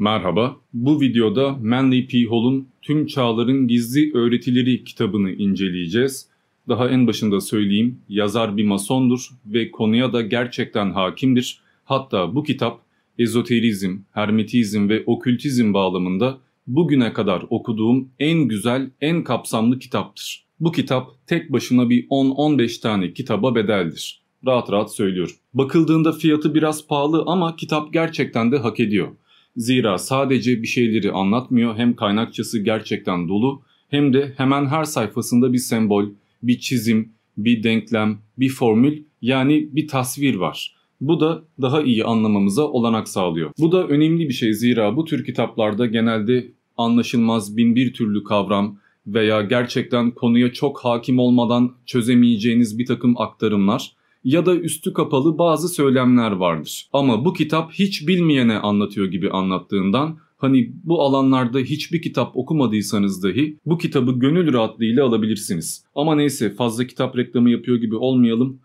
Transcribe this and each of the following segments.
Merhaba, bu videoda Manly P. Hall'un Tüm Çağların Gizli Öğretileri kitabını inceleyeceğiz. Daha en başında söyleyeyim, yazar bir masondur ve konuya da gerçekten hakimdir. Hatta bu kitap ezoterizm, hermetizm ve okültizm bağlamında bugüne kadar okuduğum en güzel, en kapsamlı kitaptır. Bu kitap tek başına bir 10-15 tane kitaba bedeldir. Rahat rahat söylüyorum. Bakıldığında fiyatı biraz pahalı ama kitap gerçekten de hak ediyor. Zira sadece bir şeyleri anlatmıyor hem kaynakçası gerçekten dolu hem de hemen her sayfasında bir sembol, bir çizim, bir denklem, bir formül yani bir tasvir var. Bu da daha iyi anlamamıza olanak sağlıyor. Bu da önemli bir şey zira bu tür kitaplarda genelde anlaşılmaz bin bir türlü kavram veya gerçekten konuya çok hakim olmadan çözemeyeceğiniz bir takım aktarımlar ya da üstü kapalı bazı söylemler vardır. Ama bu kitap hiç bilmeyene anlatıyor gibi anlattığından hani bu alanlarda hiçbir kitap okumadıysanız dahi bu kitabı gönül rahatlığıyla alabilirsiniz. Ama neyse fazla kitap reklamı yapıyor gibi olmayalım.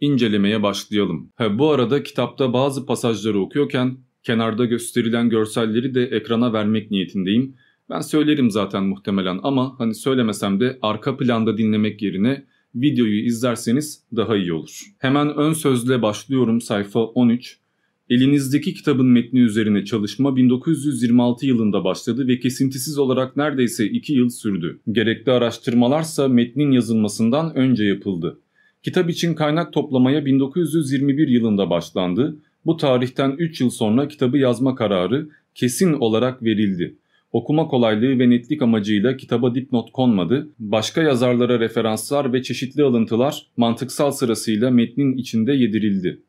İncelemeye başlayalım. Ha, bu arada kitapta bazı pasajları okuyorken kenarda gösterilen görselleri de ekrana vermek niyetindeyim. Ben söylerim zaten muhtemelen ama hani söylemesem de arka planda dinlemek yerine videoyu izlerseniz daha iyi olur. Hemen ön sözle başlıyorum sayfa 13. Elinizdeki kitabın metni üzerine çalışma 1926 yılında başladı ve kesintisiz olarak neredeyse 2 yıl sürdü. Gerekli araştırmalarsa metnin yazılmasından önce yapıldı. Kitap için kaynak toplamaya 1921 yılında başlandı. Bu tarihten 3 yıl sonra kitabı yazma kararı kesin olarak verildi. Okuma kolaylığı ve netlik amacıyla kitaba dipnot konmadı, başka yazarlara referanslar ve çeşitli alıntılar mantıksal sırasıyla metnin içinde yedirildi.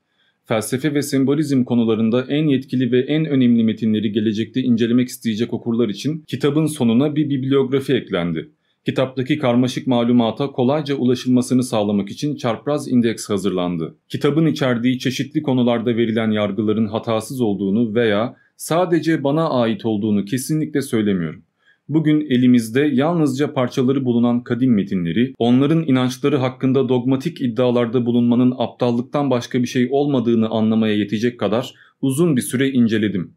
Felsefe ve sembolizm konularında en yetkili ve en önemli metinleri gelecekte incelemek isteyecek okurlar için kitabın sonuna bir bibliografi eklendi. Kitaptaki karmaşık malumata kolayca ulaşılmasını sağlamak için çarpraz indeks hazırlandı. Kitabın içerdiği çeşitli konularda verilen yargıların hatasız olduğunu veya sadece bana ait olduğunu kesinlikle söylemiyorum. Bugün elimizde yalnızca parçaları bulunan kadim metinleri, onların inançları hakkında dogmatik iddialarda bulunmanın aptallıktan başka bir şey olmadığını anlamaya yetecek kadar uzun bir süre inceledim.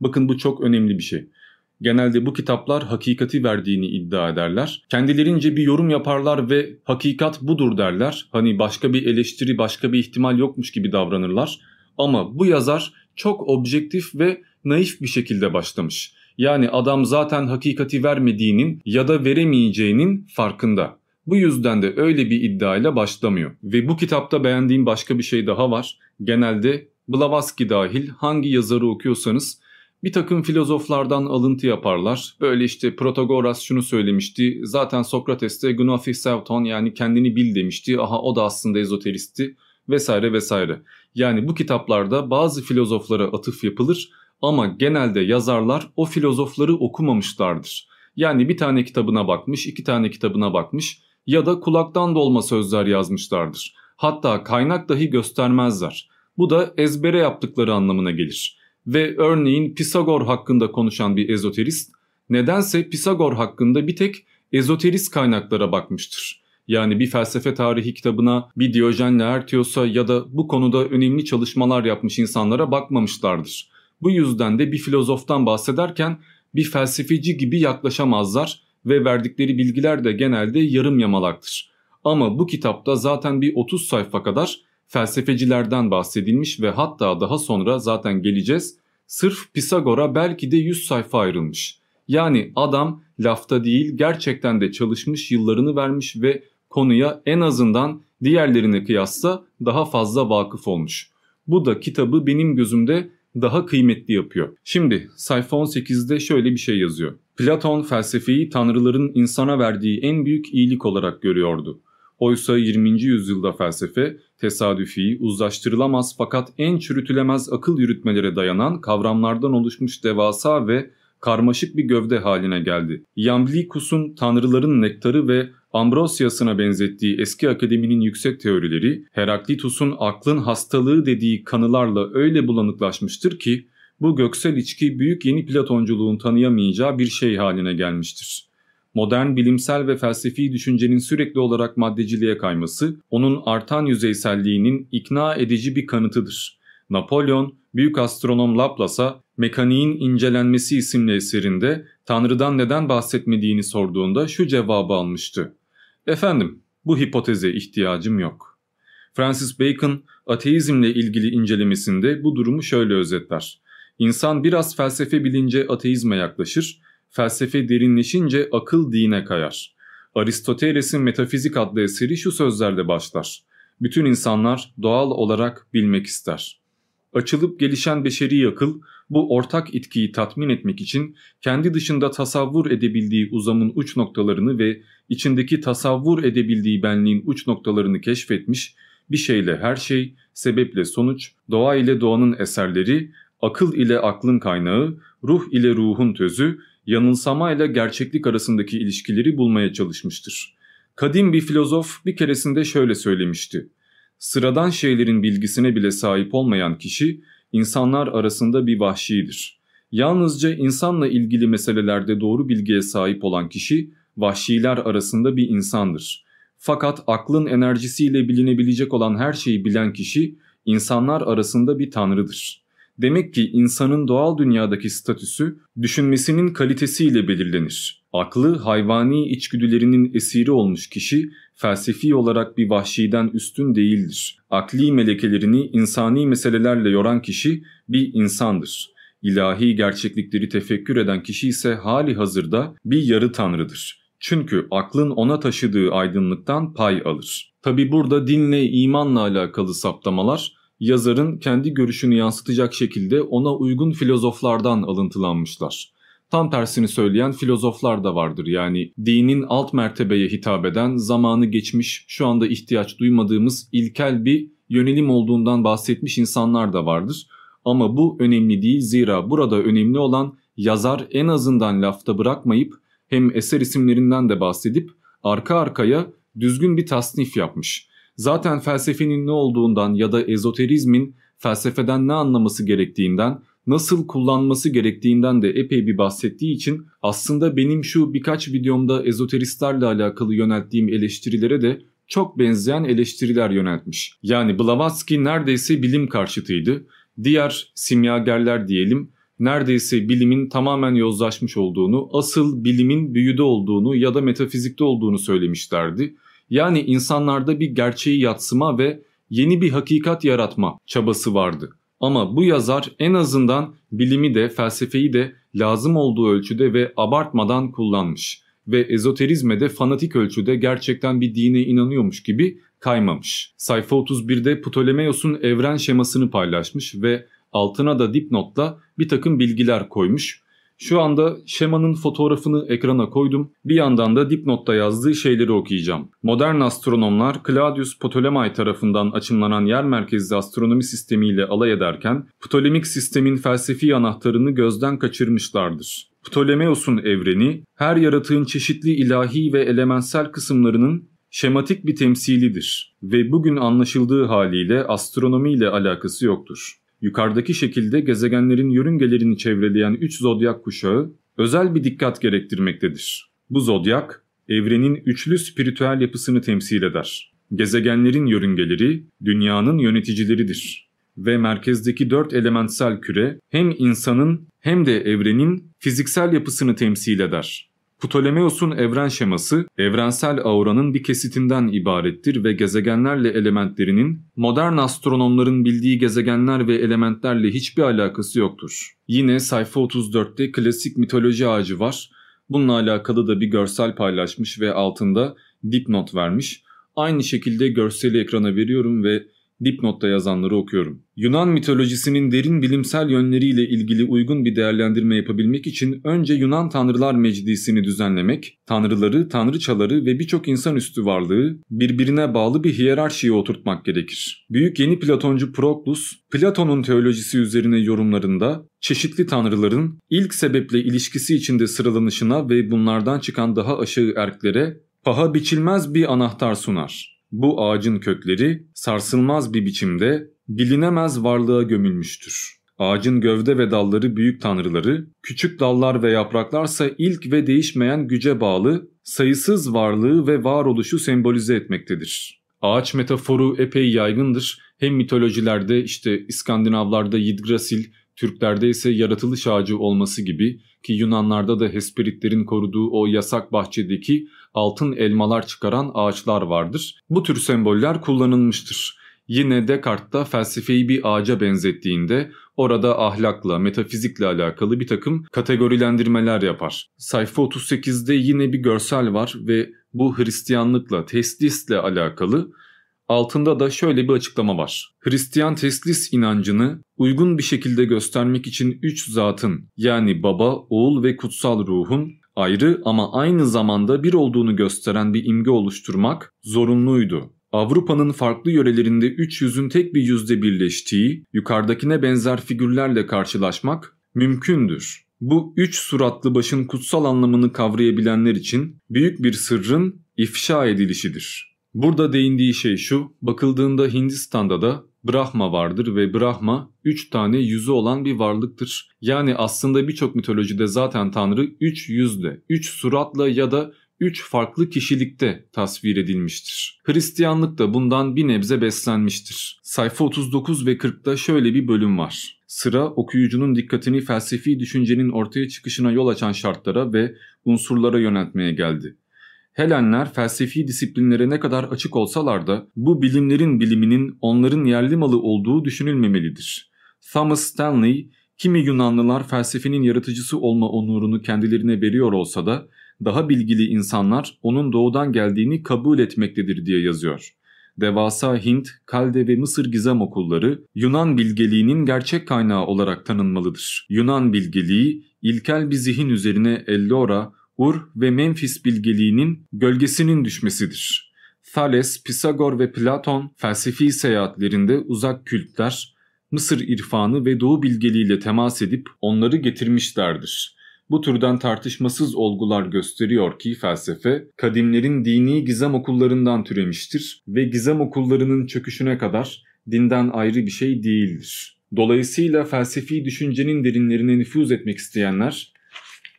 Bakın bu çok önemli bir şey. Genelde bu kitaplar hakikati verdiğini iddia ederler. Kendilerince bir yorum yaparlar ve hakikat budur derler. Hani başka bir eleştiri, başka bir ihtimal yokmuş gibi davranırlar. Ama bu yazar çok objektif ve naif bir şekilde başlamış. Yani adam zaten hakikati vermediğinin ya da veremeyeceğinin farkında. Bu yüzden de öyle bir iddiayla başlamıyor. Ve bu kitapta beğendiğim başka bir şey daha var. Genelde Blavatsky dahil hangi yazarı okuyorsanız bir takım filozoflardan alıntı yaparlar. Böyle işte Protagoras şunu söylemişti. Zaten Sokrates de Gnothi Sevton yani kendini bil demişti. Aha o da aslında ezoteristi vesaire vesaire. Yani bu kitaplarda bazı filozoflara atıf yapılır ama genelde yazarlar o filozofları okumamışlardır. Yani bir tane kitabına bakmış, iki tane kitabına bakmış ya da kulaktan dolma sözler yazmışlardır. Hatta kaynak dahi göstermezler. Bu da ezbere yaptıkları anlamına gelir. Ve örneğin Pisagor hakkında konuşan bir ezoterist nedense Pisagor hakkında bir tek ezoterist kaynaklara bakmıştır. Yani bir felsefe tarihi kitabına, bir Diyojen Laertios'a ya da bu konuda önemli çalışmalar yapmış insanlara bakmamışlardır. Bu yüzden de bir filozoftan bahsederken bir felsefeci gibi yaklaşamazlar ve verdikleri bilgiler de genelde yarım yamalaktır. Ama bu kitapta zaten bir 30 sayfa kadar felsefecilerden bahsedilmiş ve hatta daha sonra zaten geleceğiz sırf Pisagor'a belki de 100 sayfa ayrılmış. Yani adam lafta değil gerçekten de çalışmış yıllarını vermiş ve konuya en azından diğerlerine kıyasla daha fazla vakıf olmuş. Bu da kitabı benim gözümde daha kıymetli yapıyor. Şimdi sayfa 18'de şöyle bir şey yazıyor. Platon felsefeyi tanrıların insana verdiği en büyük iyilik olarak görüyordu. Oysa 20. yüzyılda felsefe tesadüfi, uzlaştırılamaz fakat en çürütülemez akıl yürütmelere dayanan kavramlardan oluşmuş devasa ve karmaşık bir gövde haline geldi. Iamblichus'un tanrıların nektarı ve Ambrosias'ına benzettiği eski akademinin yüksek teorileri, Heraklitus'un aklın hastalığı dediği kanılarla öyle bulanıklaşmıştır ki bu göksel içki büyük yeni Platonculuğun tanıyamayacağı bir şey haline gelmiştir. Modern bilimsel ve felsefi düşüncenin sürekli olarak maddeciliğe kayması, onun artan yüzeyselliğinin ikna edici bir kanıtıdır. Napolyon, büyük astronom Laplace'a Mekaniğin İncelenmesi isimli eserinde Tanrı'dan neden bahsetmediğini sorduğunda şu cevabı almıştı. Efendim, bu hipoteze ihtiyacım yok. Francis Bacon, ateizmle ilgili incelemesinde bu durumu şöyle özetler. İnsan biraz felsefe bilince ateizme yaklaşır, felsefe derinleşince akıl dine kayar. Aristoteles'in Metafizik adlı eseri şu sözlerle başlar. Bütün insanlar doğal olarak bilmek ister. Açılıp gelişen beşeri akıl bu ortak itkiyi tatmin etmek için kendi dışında tasavvur edebildiği uzamın uç noktalarını ve içindeki tasavvur edebildiği benliğin uç noktalarını keşfetmiş, bir şeyle her şey, sebeple sonuç, doğa ile doğanın eserleri, akıl ile aklın kaynağı, ruh ile ruhun tözü, yanılsama ile gerçeklik arasındaki ilişkileri bulmaya çalışmıştır. Kadim bir filozof bir keresinde şöyle söylemişti. Sıradan şeylerin bilgisine bile sahip olmayan kişi insanlar arasında bir vahşidir. Yalnızca insanla ilgili meselelerde doğru bilgiye sahip olan kişi vahşiler arasında bir insandır. Fakat aklın enerjisiyle bilinebilecek olan her şeyi bilen kişi insanlar arasında bir tanrıdır. Demek ki insanın doğal dünyadaki statüsü düşünmesinin kalitesiyle belirlenir. Aklı hayvani içgüdülerinin esiri olmuş kişi felsefi olarak bir vahşiden üstün değildir. Akli melekelerini insani meselelerle yoran kişi bir insandır. İlahi gerçeklikleri tefekkür eden kişi ise hali hazırda bir yarı tanrıdır. Çünkü aklın ona taşıdığı aydınlıktan pay alır. Tabi burada dinle, imanla alakalı saptamalar yazarın kendi görüşünü yansıtacak şekilde ona uygun filozoflardan alıntılanmışlar. Tam tersini söyleyen filozoflar da vardır. Yani dinin alt mertebeye hitap eden, zamanı geçmiş, şu anda ihtiyaç duymadığımız ilkel bir yönelim olduğundan bahsetmiş insanlar da vardır. Ama bu önemli değil zira burada önemli olan yazar en azından lafta bırakmayıp hem eser isimlerinden de bahsedip arka arkaya düzgün bir tasnif yapmış. Zaten felsefenin ne olduğundan ya da ezoterizmin felsefeden ne anlaması gerektiğinden nasıl kullanması gerektiğinden de epey bir bahsettiği için aslında benim şu birkaç videomda ezoteristlerle alakalı yönelttiğim eleştirilere de çok benzeyen eleştiriler yöneltmiş. Yani Blavatsky neredeyse bilim karşıtıydı. Diğer simyagerler diyelim neredeyse bilimin tamamen yozlaşmış olduğunu, asıl bilimin büyüde olduğunu ya da metafizikte olduğunu söylemişlerdi. Yani insanlarda bir gerçeği yatsıma ve yeni bir hakikat yaratma çabası vardı. Ama bu yazar en azından bilimi de felsefeyi de lazım olduğu ölçüde ve abartmadan kullanmış ve ezoterizme de fanatik ölçüde gerçekten bir dine inanıyormuş gibi kaymamış. Sayfa 31'de Ptolemaios'un evren şemasını paylaşmış ve altına da dipnotla bir takım bilgiler koymuş. Şu anda şemanın fotoğrafını ekrana koydum. Bir yandan da dipnotta yazdığı şeyleri okuyacağım. Modern astronomlar Claudius Ptolemai tarafından açımlanan yer merkezli astronomi sistemiyle alay ederken Ptolemik sistemin felsefi anahtarını gözden kaçırmışlardır. Ptolemeos'un evreni her yaratığın çeşitli ilahi ve elementsel kısımlarının şematik bir temsilidir ve bugün anlaşıldığı haliyle astronomi ile alakası yoktur. Yukarıdaki şekilde gezegenlerin yörüngelerini çevreleyen 3 zodyak kuşağı özel bir dikkat gerektirmektedir. Bu zodyak evrenin üçlü spiritüel yapısını temsil eder. Gezegenlerin yörüngeleri dünyanın yöneticileridir ve merkezdeki dört elementsel küre hem insanın hem de evrenin fiziksel yapısını temsil eder. Ptolemeos'un evren şeması evrensel auranın bir kesitinden ibarettir ve gezegenlerle elementlerinin modern astronomların bildiği gezegenler ve elementlerle hiçbir alakası yoktur. Yine sayfa 34'te klasik mitoloji ağacı var. Bununla alakalı da bir görsel paylaşmış ve altında dipnot vermiş. Aynı şekilde görseli ekrana veriyorum ve dipnotta yazanları okuyorum. Yunan mitolojisinin derin bilimsel yönleriyle ilgili uygun bir değerlendirme yapabilmek için önce Yunan Tanrılar Meclisi'ni düzenlemek, tanrıları, tanrıçaları ve birçok insanüstü varlığı birbirine bağlı bir hiyerarşiye oturtmak gerekir. Büyük yeni Platoncu Proklus, Platon'un teolojisi üzerine yorumlarında çeşitli tanrıların ilk sebeple ilişkisi içinde sıralanışına ve bunlardan çıkan daha aşağı erklere paha biçilmez bir anahtar sunar. Bu ağacın kökleri sarsılmaz bir biçimde bilinemez varlığa gömülmüştür. Ağacın gövde ve dalları büyük tanrıları, küçük dallar ve yapraklarsa ilk ve değişmeyen güce bağlı, sayısız varlığı ve varoluşu sembolize etmektedir. Ağaç metaforu epey yaygındır. Hem mitolojilerde işte İskandinavlarda Yggdrasil, Türklerde ise yaratılış ağacı olması gibi ki Yunanlarda da Hesperitlerin koruduğu o yasak bahçedeki altın elmalar çıkaran ağaçlar vardır. Bu tür semboller kullanılmıştır. Yine Descartes da felsefeyi bir ağaca benzettiğinde orada ahlakla, metafizikle alakalı bir takım kategorilendirmeler yapar. Sayfa 38'de yine bir görsel var ve bu Hristiyanlıkla, teslisle alakalı. Altında da şöyle bir açıklama var. Hristiyan teslis inancını uygun bir şekilde göstermek için üç zatın yani baba, oğul ve kutsal ruhun ayrı ama aynı zamanda bir olduğunu gösteren bir imge oluşturmak zorunluydu. Avrupa'nın farklı yörelerinde üç yüzün tek bir yüzde birleştiği, yukarıdakine benzer figürlerle karşılaşmak mümkündür. Bu üç suratlı başın kutsal anlamını kavrayabilenler için büyük bir sırrın ifşa edilişidir. Burada değindiği şey şu, bakıldığında Hindistan'da da Brahma vardır ve Brahma 3 tane yüzü olan bir varlıktır. Yani aslında birçok mitolojide zaten Tanrı 3 yüzle, 3 suratla ya da 3 farklı kişilikte tasvir edilmiştir. Hristiyanlık da bundan bir nebze beslenmiştir. Sayfa 39 ve 40'da şöyle bir bölüm var. Sıra okuyucunun dikkatini felsefi düşüncenin ortaya çıkışına yol açan şartlara ve unsurlara yöneltmeye geldi. Helenler felsefi disiplinlere ne kadar açık olsalar da bu bilimlerin biliminin onların yerli malı olduğu düşünülmemelidir. Thomas Stanley, kimi Yunanlılar felsefenin yaratıcısı olma onurunu kendilerine veriyor olsa da daha bilgili insanlar onun doğudan geldiğini kabul etmektedir diye yazıyor. Devasa Hint, Kalde ve Mısır gizem okulları Yunan bilgeliğinin gerçek kaynağı olarak tanınmalıdır. Yunan bilgeliği ilkel bir zihin üzerine Ellora, Ur ve Memphis bilgeliğinin gölgesinin düşmesidir. Thales, Pisagor ve Platon felsefi seyahatlerinde uzak kültler, Mısır irfanı ve Doğu bilgeliğiyle temas edip onları getirmişlerdir. Bu türden tartışmasız olgular gösteriyor ki felsefe, kadimlerin dini gizem okullarından türemiştir ve gizem okullarının çöküşüne kadar dinden ayrı bir şey değildir. Dolayısıyla felsefi düşüncenin derinlerine nüfuz etmek isteyenler,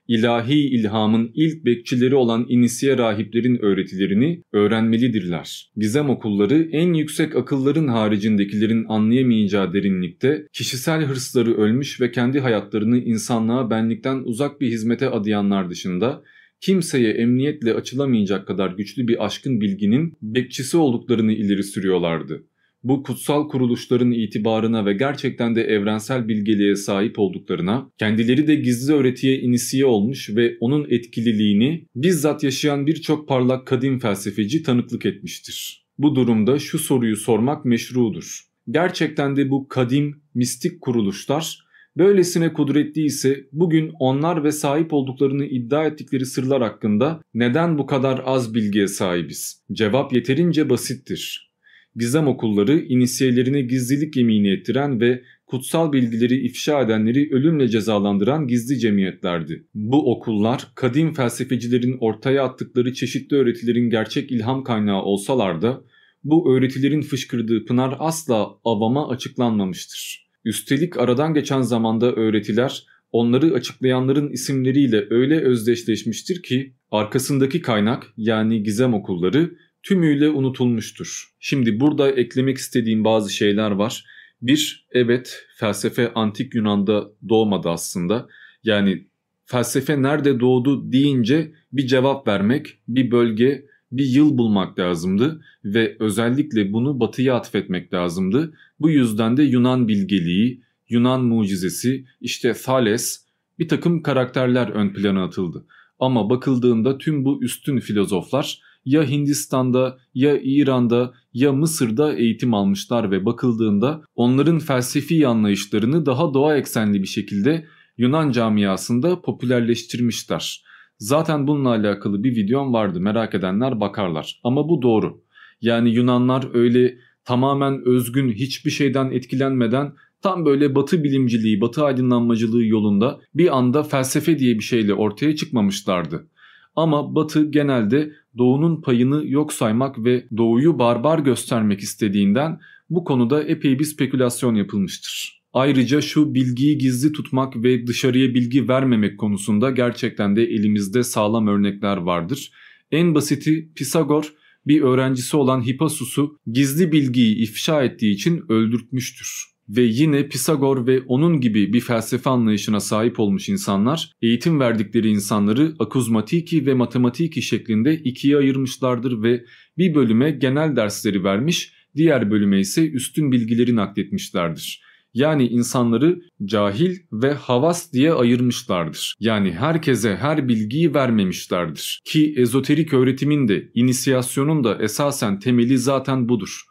ilahi ilhamın ilk bekçileri olan inisiye rahiplerin öğretilerini öğrenmelidirler. Gizem okulları en yüksek akılların haricindekilerin anlayamayacağı derinlikte kişisel hırsları ölmüş ve kendi hayatlarını insanlığa benlikten uzak bir hizmete adayanlar dışında kimseye emniyetle açılamayacak kadar güçlü bir aşkın bilginin bekçisi olduklarını ileri sürüyorlardı bu kutsal kuruluşların itibarına ve gerçekten de evrensel bilgeliğe sahip olduklarına, kendileri de gizli öğretiye inisiye olmuş ve onun etkililiğini bizzat yaşayan birçok parlak kadim felsefeci tanıklık etmiştir. Bu durumda şu soruyu sormak meşrudur. Gerçekten de bu kadim, mistik kuruluşlar böylesine kudretli ise bugün onlar ve sahip olduklarını iddia ettikleri sırlar hakkında neden bu kadar az bilgiye sahibiz? Cevap yeterince basittir. Gizem okulları inisiyelerine gizlilik yemini ettiren ve kutsal bilgileri ifşa edenleri ölümle cezalandıran gizli cemiyetlerdi. Bu okullar kadim felsefecilerin ortaya attıkları çeşitli öğretilerin gerçek ilham kaynağı olsalar da bu öğretilerin fışkırdığı pınar asla avama açıklanmamıştır. Üstelik aradan geçen zamanda öğretiler onları açıklayanların isimleriyle öyle özdeşleşmiştir ki arkasındaki kaynak yani gizem okulları tümüyle unutulmuştur. Şimdi burada eklemek istediğim bazı şeyler var. Bir, evet felsefe antik Yunan'da doğmadı aslında. Yani felsefe nerede doğdu deyince bir cevap vermek, bir bölge, bir yıl bulmak lazımdı ve özellikle bunu batıya atfetmek lazımdı. Bu yüzden de Yunan bilgeliği, Yunan mucizesi, işte Thales bir takım karakterler ön plana atıldı. Ama bakıldığında tüm bu üstün filozoflar ya Hindistan'da ya İran'da ya Mısır'da eğitim almışlar ve bakıldığında onların felsefi anlayışlarını daha doğa eksenli bir şekilde Yunan camiasında popülerleştirmişler. Zaten bununla alakalı bir videom vardı merak edenler bakarlar ama bu doğru. Yani Yunanlar öyle tamamen özgün hiçbir şeyden etkilenmeden tam böyle batı bilimciliği, batı aydınlanmacılığı yolunda bir anda felsefe diye bir şeyle ortaya çıkmamışlardı. Ama Batı genelde Doğu'nun payını yok saymak ve Doğu'yu barbar göstermek istediğinden bu konuda epey bir spekülasyon yapılmıştır. Ayrıca şu bilgiyi gizli tutmak ve dışarıya bilgi vermemek konusunda gerçekten de elimizde sağlam örnekler vardır. En basiti Pisagor bir öğrencisi olan Hippasus'u gizli bilgiyi ifşa ettiği için öldürtmüştür. Ve yine Pisagor ve onun gibi bir felsefe anlayışına sahip olmuş insanlar eğitim verdikleri insanları akuzmatiki ve matematiki şeklinde ikiye ayırmışlardır ve bir bölüme genel dersleri vermiş, diğer bölüme ise üstün bilgileri nakletmişlerdir. Yani insanları cahil ve havas diye ayırmışlardır. Yani herkese her bilgiyi vermemişlerdir. Ki ezoterik öğretimin de, inisiyasyonun da esasen temeli zaten budur.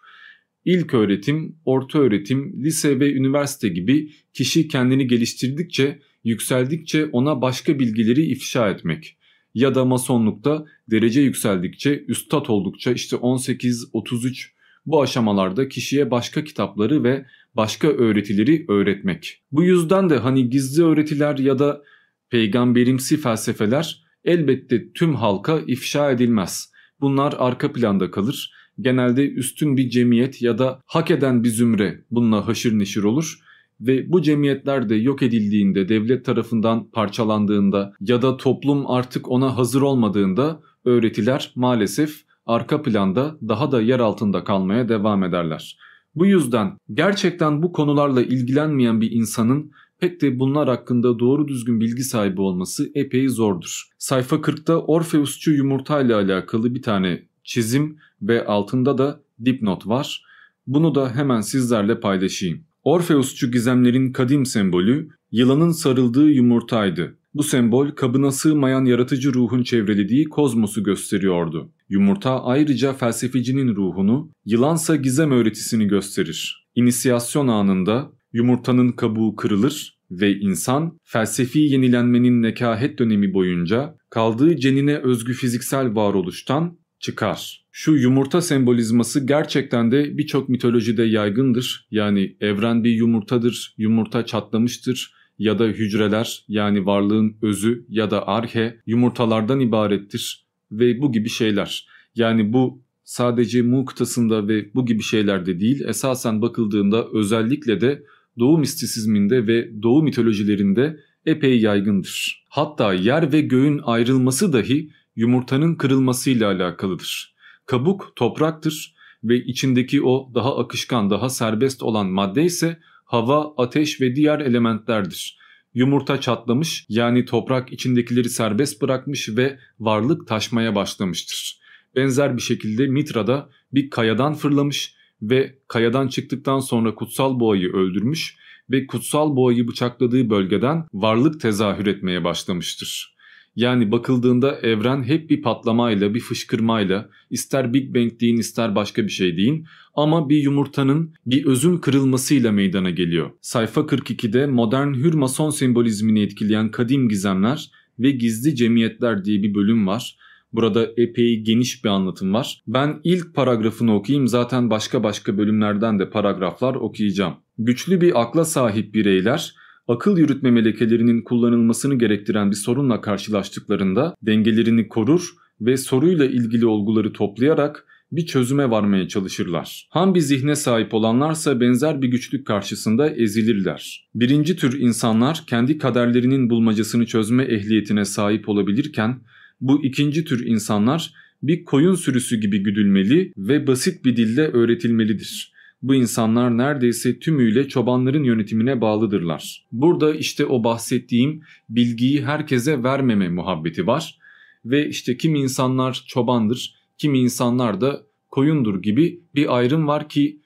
İlk öğretim, orta öğretim, lise ve üniversite gibi kişi kendini geliştirdikçe, yükseldikçe ona başka bilgileri ifşa etmek. Ya da masonlukta derece yükseldikçe, üstad oldukça işte 18-33 bu aşamalarda kişiye başka kitapları ve başka öğretileri öğretmek. Bu yüzden de hani gizli öğretiler ya da peygamberimsi felsefeler elbette tüm halka ifşa edilmez. Bunlar arka planda kalır. Genelde üstün bir cemiyet ya da hak eden bir zümre bununla haşır neşir olur ve bu cemiyetler de yok edildiğinde, devlet tarafından parçalandığında ya da toplum artık ona hazır olmadığında öğretiler maalesef arka planda daha da yer altında kalmaya devam ederler. Bu yüzden gerçekten bu konularla ilgilenmeyen bir insanın pek de bunlar hakkında doğru düzgün bilgi sahibi olması epey zordur. Sayfa 40'ta Orfeusçu yumurta ile alakalı bir tane çizim ve altında da dipnot var. Bunu da hemen sizlerle paylaşayım. Orfeusçu gizemlerin kadim sembolü yılanın sarıldığı yumurtaydı. Bu sembol kabına sığmayan yaratıcı ruhun çevrelediği kozmosu gösteriyordu. Yumurta ayrıca felsefecinin ruhunu, yılansa gizem öğretisini gösterir. İnisiyasyon anında yumurtanın kabuğu kırılır ve insan felsefi yenilenmenin nekahet dönemi boyunca kaldığı cenine özgü fiziksel varoluştan çıkar. Şu yumurta sembolizması gerçekten de birçok mitolojide yaygındır. Yani evren bir yumurtadır, yumurta çatlamıştır ya da hücreler yani varlığın özü ya da arhe yumurtalardan ibarettir ve bu gibi şeyler. Yani bu sadece Mu kıtasında ve bu gibi şeylerde değil esasen bakıldığında özellikle de Doğu mistisizminde ve Doğu mitolojilerinde epey yaygındır. Hatta yer ve göğün ayrılması dahi yumurtanın kırılmasıyla alakalıdır. Kabuk topraktır ve içindeki o daha akışkan, daha serbest olan madde ise hava, ateş ve diğer elementlerdir. Yumurta çatlamış yani toprak içindekileri serbest bırakmış ve varlık taşmaya başlamıştır. Benzer bir şekilde Mitra'da bir kayadan fırlamış ve kayadan çıktıktan sonra kutsal boğayı öldürmüş ve kutsal boğayı bıçakladığı bölgeden varlık tezahür etmeye başlamıştır. Yani bakıldığında evren hep bir patlamayla, bir fışkırmayla, ister Big Bang deyin ister başka bir şey deyin ama bir yumurtanın bir özün kırılmasıyla meydana geliyor. Sayfa 42'de modern hür mason sembolizmini etkileyen kadim gizemler ve gizli cemiyetler diye bir bölüm var. Burada epey geniş bir anlatım var. Ben ilk paragrafını okuyayım zaten başka başka bölümlerden de paragraflar okuyacağım. Güçlü bir akla sahip bireyler akıl yürütme melekelerinin kullanılmasını gerektiren bir sorunla karşılaştıklarında dengelerini korur ve soruyla ilgili olguları toplayarak bir çözüme varmaya çalışırlar. Ham bir zihne sahip olanlarsa benzer bir güçlük karşısında ezilirler. Birinci tür insanlar kendi kaderlerinin bulmacasını çözme ehliyetine sahip olabilirken bu ikinci tür insanlar bir koyun sürüsü gibi güdülmeli ve basit bir dille öğretilmelidir. Bu insanlar neredeyse tümüyle çobanların yönetimine bağlıdırlar. Burada işte o bahsettiğim bilgiyi herkese vermeme muhabbeti var ve işte kimi insanlar çobandır, kimi insanlar da koyundur gibi bir ayrım var ki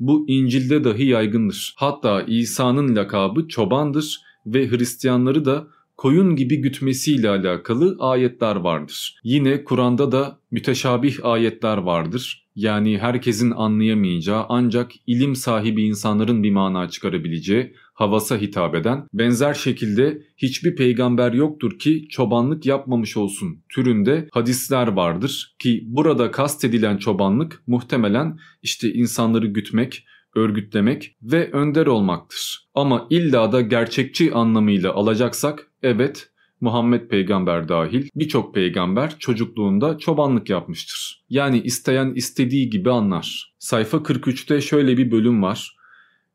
bu İncil'de dahi yaygındır. Hatta İsa'nın lakabı çobandır ve Hristiyanları da koyun gibi gütmesiyle alakalı ayetler vardır. Yine Kur'an'da da müteşabih ayetler vardır. Yani herkesin anlayamayacağı ancak ilim sahibi insanların bir mana çıkarabileceği havasa hitap eden benzer şekilde hiçbir peygamber yoktur ki çobanlık yapmamış olsun türünde hadisler vardır ki burada kastedilen çobanlık muhtemelen işte insanları gütmek, örgütlemek ve önder olmaktır. Ama illa da gerçekçi anlamıyla alacaksak evet Muhammed peygamber dahil birçok peygamber çocukluğunda çobanlık yapmıştır. Yani isteyen istediği gibi anlar. Sayfa 43'te şöyle bir bölüm var.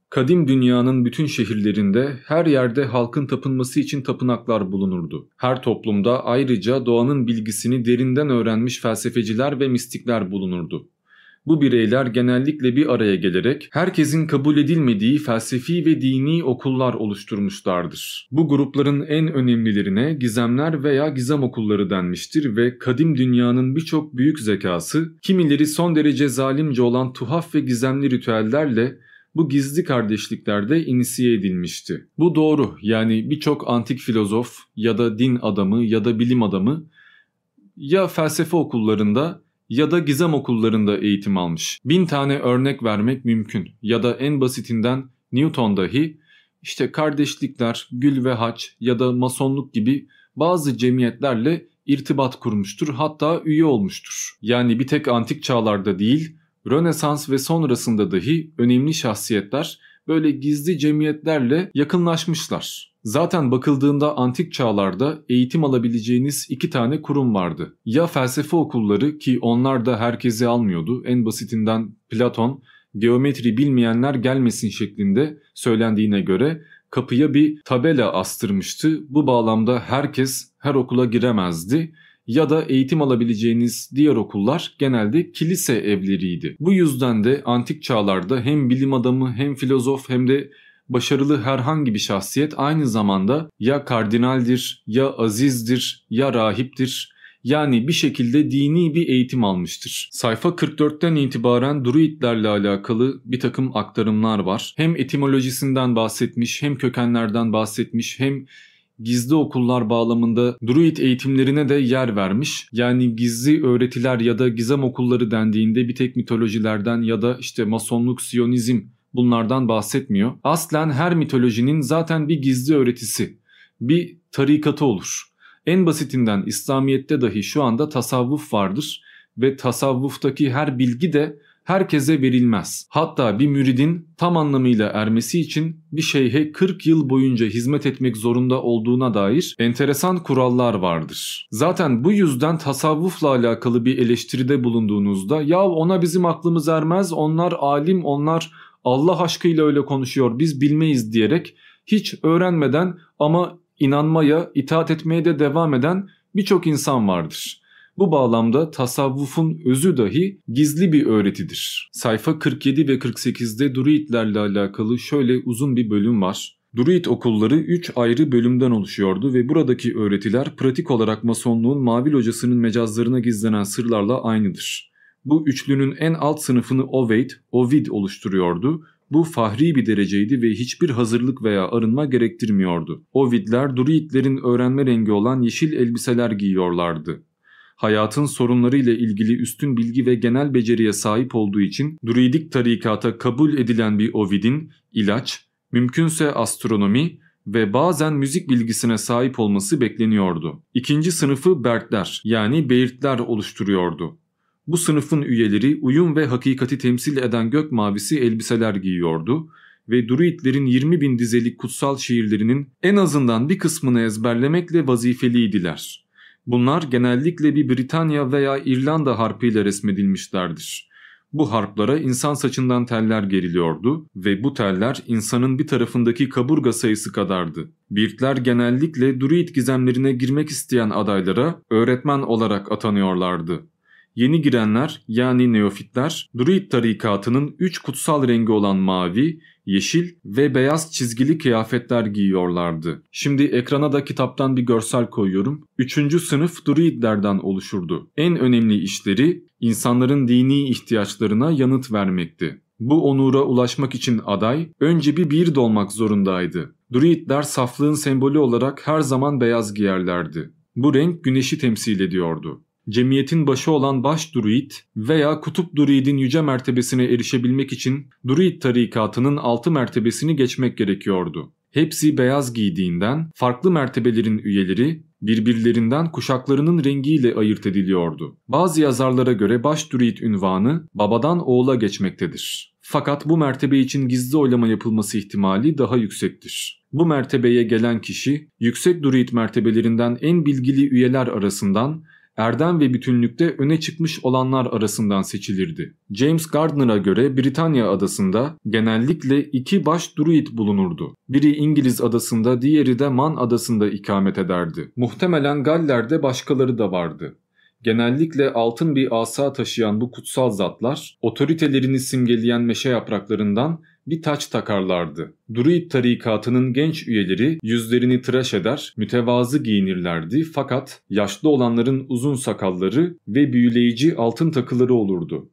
Kadim dünyanın bütün şehirlerinde her yerde halkın tapınması için tapınaklar bulunurdu. Her toplumda ayrıca doğanın bilgisini derinden öğrenmiş felsefeciler ve mistikler bulunurdu. Bu bireyler genellikle bir araya gelerek herkesin kabul edilmediği felsefi ve dini okullar oluşturmuşlardır. Bu grupların en önemlilerine gizemler veya gizem okulları denmiştir ve kadim dünyanın birçok büyük zekası, kimileri son derece zalimce olan tuhaf ve gizemli ritüellerle bu gizli kardeşliklerde inisiye edilmişti. Bu doğru yani birçok antik filozof ya da din adamı ya da bilim adamı ya felsefe okullarında ya da gizem okullarında eğitim almış. Bin tane örnek vermek mümkün ya da en basitinden Newton dahi işte kardeşlikler, gül ve haç ya da masonluk gibi bazı cemiyetlerle irtibat kurmuştur hatta üye olmuştur. Yani bir tek antik çağlarda değil Rönesans ve sonrasında dahi önemli şahsiyetler böyle gizli cemiyetlerle yakınlaşmışlar. Zaten bakıldığında antik çağlarda eğitim alabileceğiniz iki tane kurum vardı. Ya felsefe okulları ki onlar da herkesi almıyordu. En basitinden Platon geometri bilmeyenler gelmesin şeklinde söylendiğine göre kapıya bir tabela astırmıştı. Bu bağlamda herkes her okula giremezdi ya da eğitim alabileceğiniz diğer okullar genelde kilise evleriydi. Bu yüzden de antik çağlarda hem bilim adamı hem filozof hem de başarılı herhangi bir şahsiyet aynı zamanda ya kardinaldir, ya azizdir, ya rahiptir. Yani bir şekilde dini bir eğitim almıştır. Sayfa 44'ten itibaren druidlerle alakalı bir takım aktarımlar var. Hem etimolojisinden bahsetmiş, hem kökenlerden bahsetmiş, hem gizli okullar bağlamında druid eğitimlerine de yer vermiş. Yani gizli öğretiler ya da gizem okulları dendiğinde bir tek mitolojilerden ya da işte masonluk, siyonizm bunlardan bahsetmiyor. Aslen her mitolojinin zaten bir gizli öğretisi, bir tarikatı olur. En basitinden İslamiyet'te dahi şu anda tasavvuf vardır ve tasavvuftaki her bilgi de herkese verilmez. Hatta bir müridin tam anlamıyla ermesi için bir şeyhe 40 yıl boyunca hizmet etmek zorunda olduğuna dair enteresan kurallar vardır. Zaten bu yüzden tasavvufla alakalı bir eleştiride bulunduğunuzda ya ona bizim aklımız ermez onlar alim onlar Allah aşkıyla öyle konuşuyor biz bilmeyiz diyerek hiç öğrenmeden ama inanmaya, itaat etmeye de devam eden birçok insan vardır. Bu bağlamda tasavvufun özü dahi gizli bir öğretidir. Sayfa 47 ve 48'de Druidlerle alakalı şöyle uzun bir bölüm var. Druid okulları 3 ayrı bölümden oluşuyordu ve buradaki öğretiler pratik olarak masonluğun mavi locasının mecazlarına gizlenen sırlarla aynıdır. Bu üçlünün en alt sınıfını Ovid, Ovid oluşturuyordu. Bu fahri bir dereceydi ve hiçbir hazırlık veya arınma gerektirmiyordu. Ovidler Druidlerin öğrenme rengi olan yeşil elbiseler giyiyorlardı hayatın sorunlarıyla ilgili üstün bilgi ve genel beceriye sahip olduğu için druidik tarikata kabul edilen bir Ovid'in ilaç, mümkünse astronomi ve bazen müzik bilgisine sahip olması bekleniyordu. İkinci sınıfı Bertler yani Beirtler oluşturuyordu. Bu sınıfın üyeleri uyum ve hakikati temsil eden gök mavisi elbiseler giyiyordu ve Druidlerin 20 bin dizelik kutsal şiirlerinin en azından bir kısmını ezberlemekle vazifeliydiler. Bunlar genellikle bir Britanya veya İrlanda harpiyle resmedilmişlerdir. Bu harplara insan saçından teller geriliyordu ve bu teller insanın bir tarafındaki kaburga sayısı kadardı. Birtler genellikle druid gizemlerine girmek isteyen adaylara öğretmen olarak atanıyorlardı. Yeni girenler yani neofitler Druid tarikatının üç kutsal rengi olan mavi, yeşil ve beyaz çizgili kıyafetler giyiyorlardı. Şimdi ekrana da kitaptan bir görsel koyuyorum. Üçüncü sınıf Druidlerden oluşurdu. En önemli işleri insanların dini ihtiyaçlarına yanıt vermekti. Bu onura ulaşmak için aday önce bir bir dolmak zorundaydı. Druidler saflığın sembolü olarak her zaman beyaz giyerlerdi. Bu renk güneşi temsil ediyordu cemiyetin başı olan baş druid veya kutup druidin yüce mertebesine erişebilmek için druid tarikatının altı mertebesini geçmek gerekiyordu. Hepsi beyaz giydiğinden farklı mertebelerin üyeleri birbirlerinden kuşaklarının rengiyle ayırt ediliyordu. Bazı yazarlara göre baş druid ünvanı babadan oğula geçmektedir. Fakat bu mertebe için gizli oylama yapılması ihtimali daha yüksektir. Bu mertebeye gelen kişi yüksek druid mertebelerinden en bilgili üyeler arasından erdem ve bütünlükte öne çıkmış olanlar arasından seçilirdi. James Gardner'a göre Britanya adasında genellikle iki baş druid bulunurdu. Biri İngiliz adasında diğeri de Man adasında ikamet ederdi. Muhtemelen Galler'de başkaları da vardı. Genellikle altın bir asa taşıyan bu kutsal zatlar, otoritelerini simgeleyen meşe yapraklarından bir taç takarlardı. Druid tarikatının genç üyeleri yüzlerini tıraş eder, mütevazı giyinirlerdi fakat yaşlı olanların uzun sakalları ve büyüleyici altın takıları olurdu.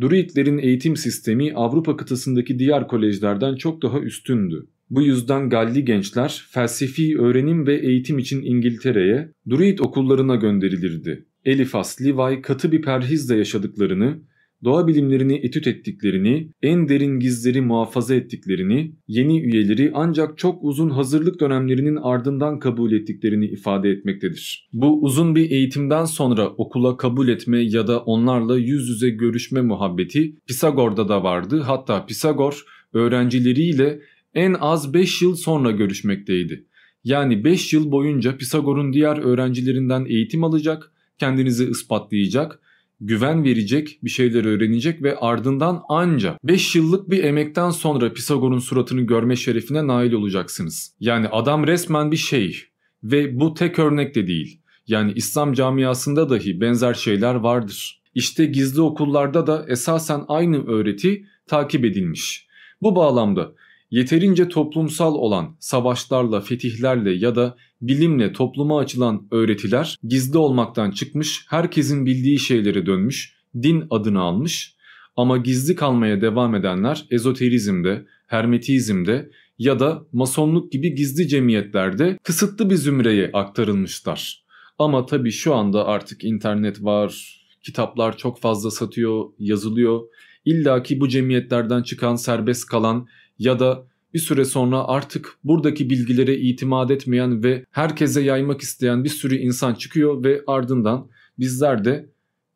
Druidlerin eğitim sistemi Avrupa kıtasındaki diğer kolejlerden çok daha üstündü. Bu yüzden Galli gençler felsefi öğrenim ve eğitim için İngiltere'ye, Druid okullarına gönderilirdi. Elifas, Levi katı bir perhizle yaşadıklarını, doğa bilimlerini etüt ettiklerini, en derin gizleri muhafaza ettiklerini, yeni üyeleri ancak çok uzun hazırlık dönemlerinin ardından kabul ettiklerini ifade etmektedir. Bu uzun bir eğitimden sonra okula kabul etme ya da onlarla yüz yüze görüşme muhabbeti Pisagor'da da vardı. Hatta Pisagor öğrencileriyle en az 5 yıl sonra görüşmekteydi. Yani 5 yıl boyunca Pisagor'un diğer öğrencilerinden eğitim alacak, kendinizi ispatlayacak güven verecek, bir şeyler öğrenecek ve ardından anca 5 yıllık bir emekten sonra Pisagor'un suratını görme şerefine nail olacaksınız. Yani adam resmen bir şey ve bu tek örnek de değil. Yani İslam camiasında dahi benzer şeyler vardır. İşte gizli okullarda da esasen aynı öğreti takip edilmiş. Bu bağlamda yeterince toplumsal olan savaşlarla, fetihlerle ya da bilimle topluma açılan öğretiler gizli olmaktan çıkmış, herkesin bildiği şeylere dönmüş, din adını almış ama gizli kalmaya devam edenler ezoterizmde, hermetizmde ya da masonluk gibi gizli cemiyetlerde kısıtlı bir zümreye aktarılmışlar. Ama tabii şu anda artık internet var, kitaplar çok fazla satıyor, yazılıyor. İlla ki bu cemiyetlerden çıkan serbest kalan ya da bir süre sonra artık buradaki bilgilere itimat etmeyen ve herkese yaymak isteyen bir sürü insan çıkıyor ve ardından bizler de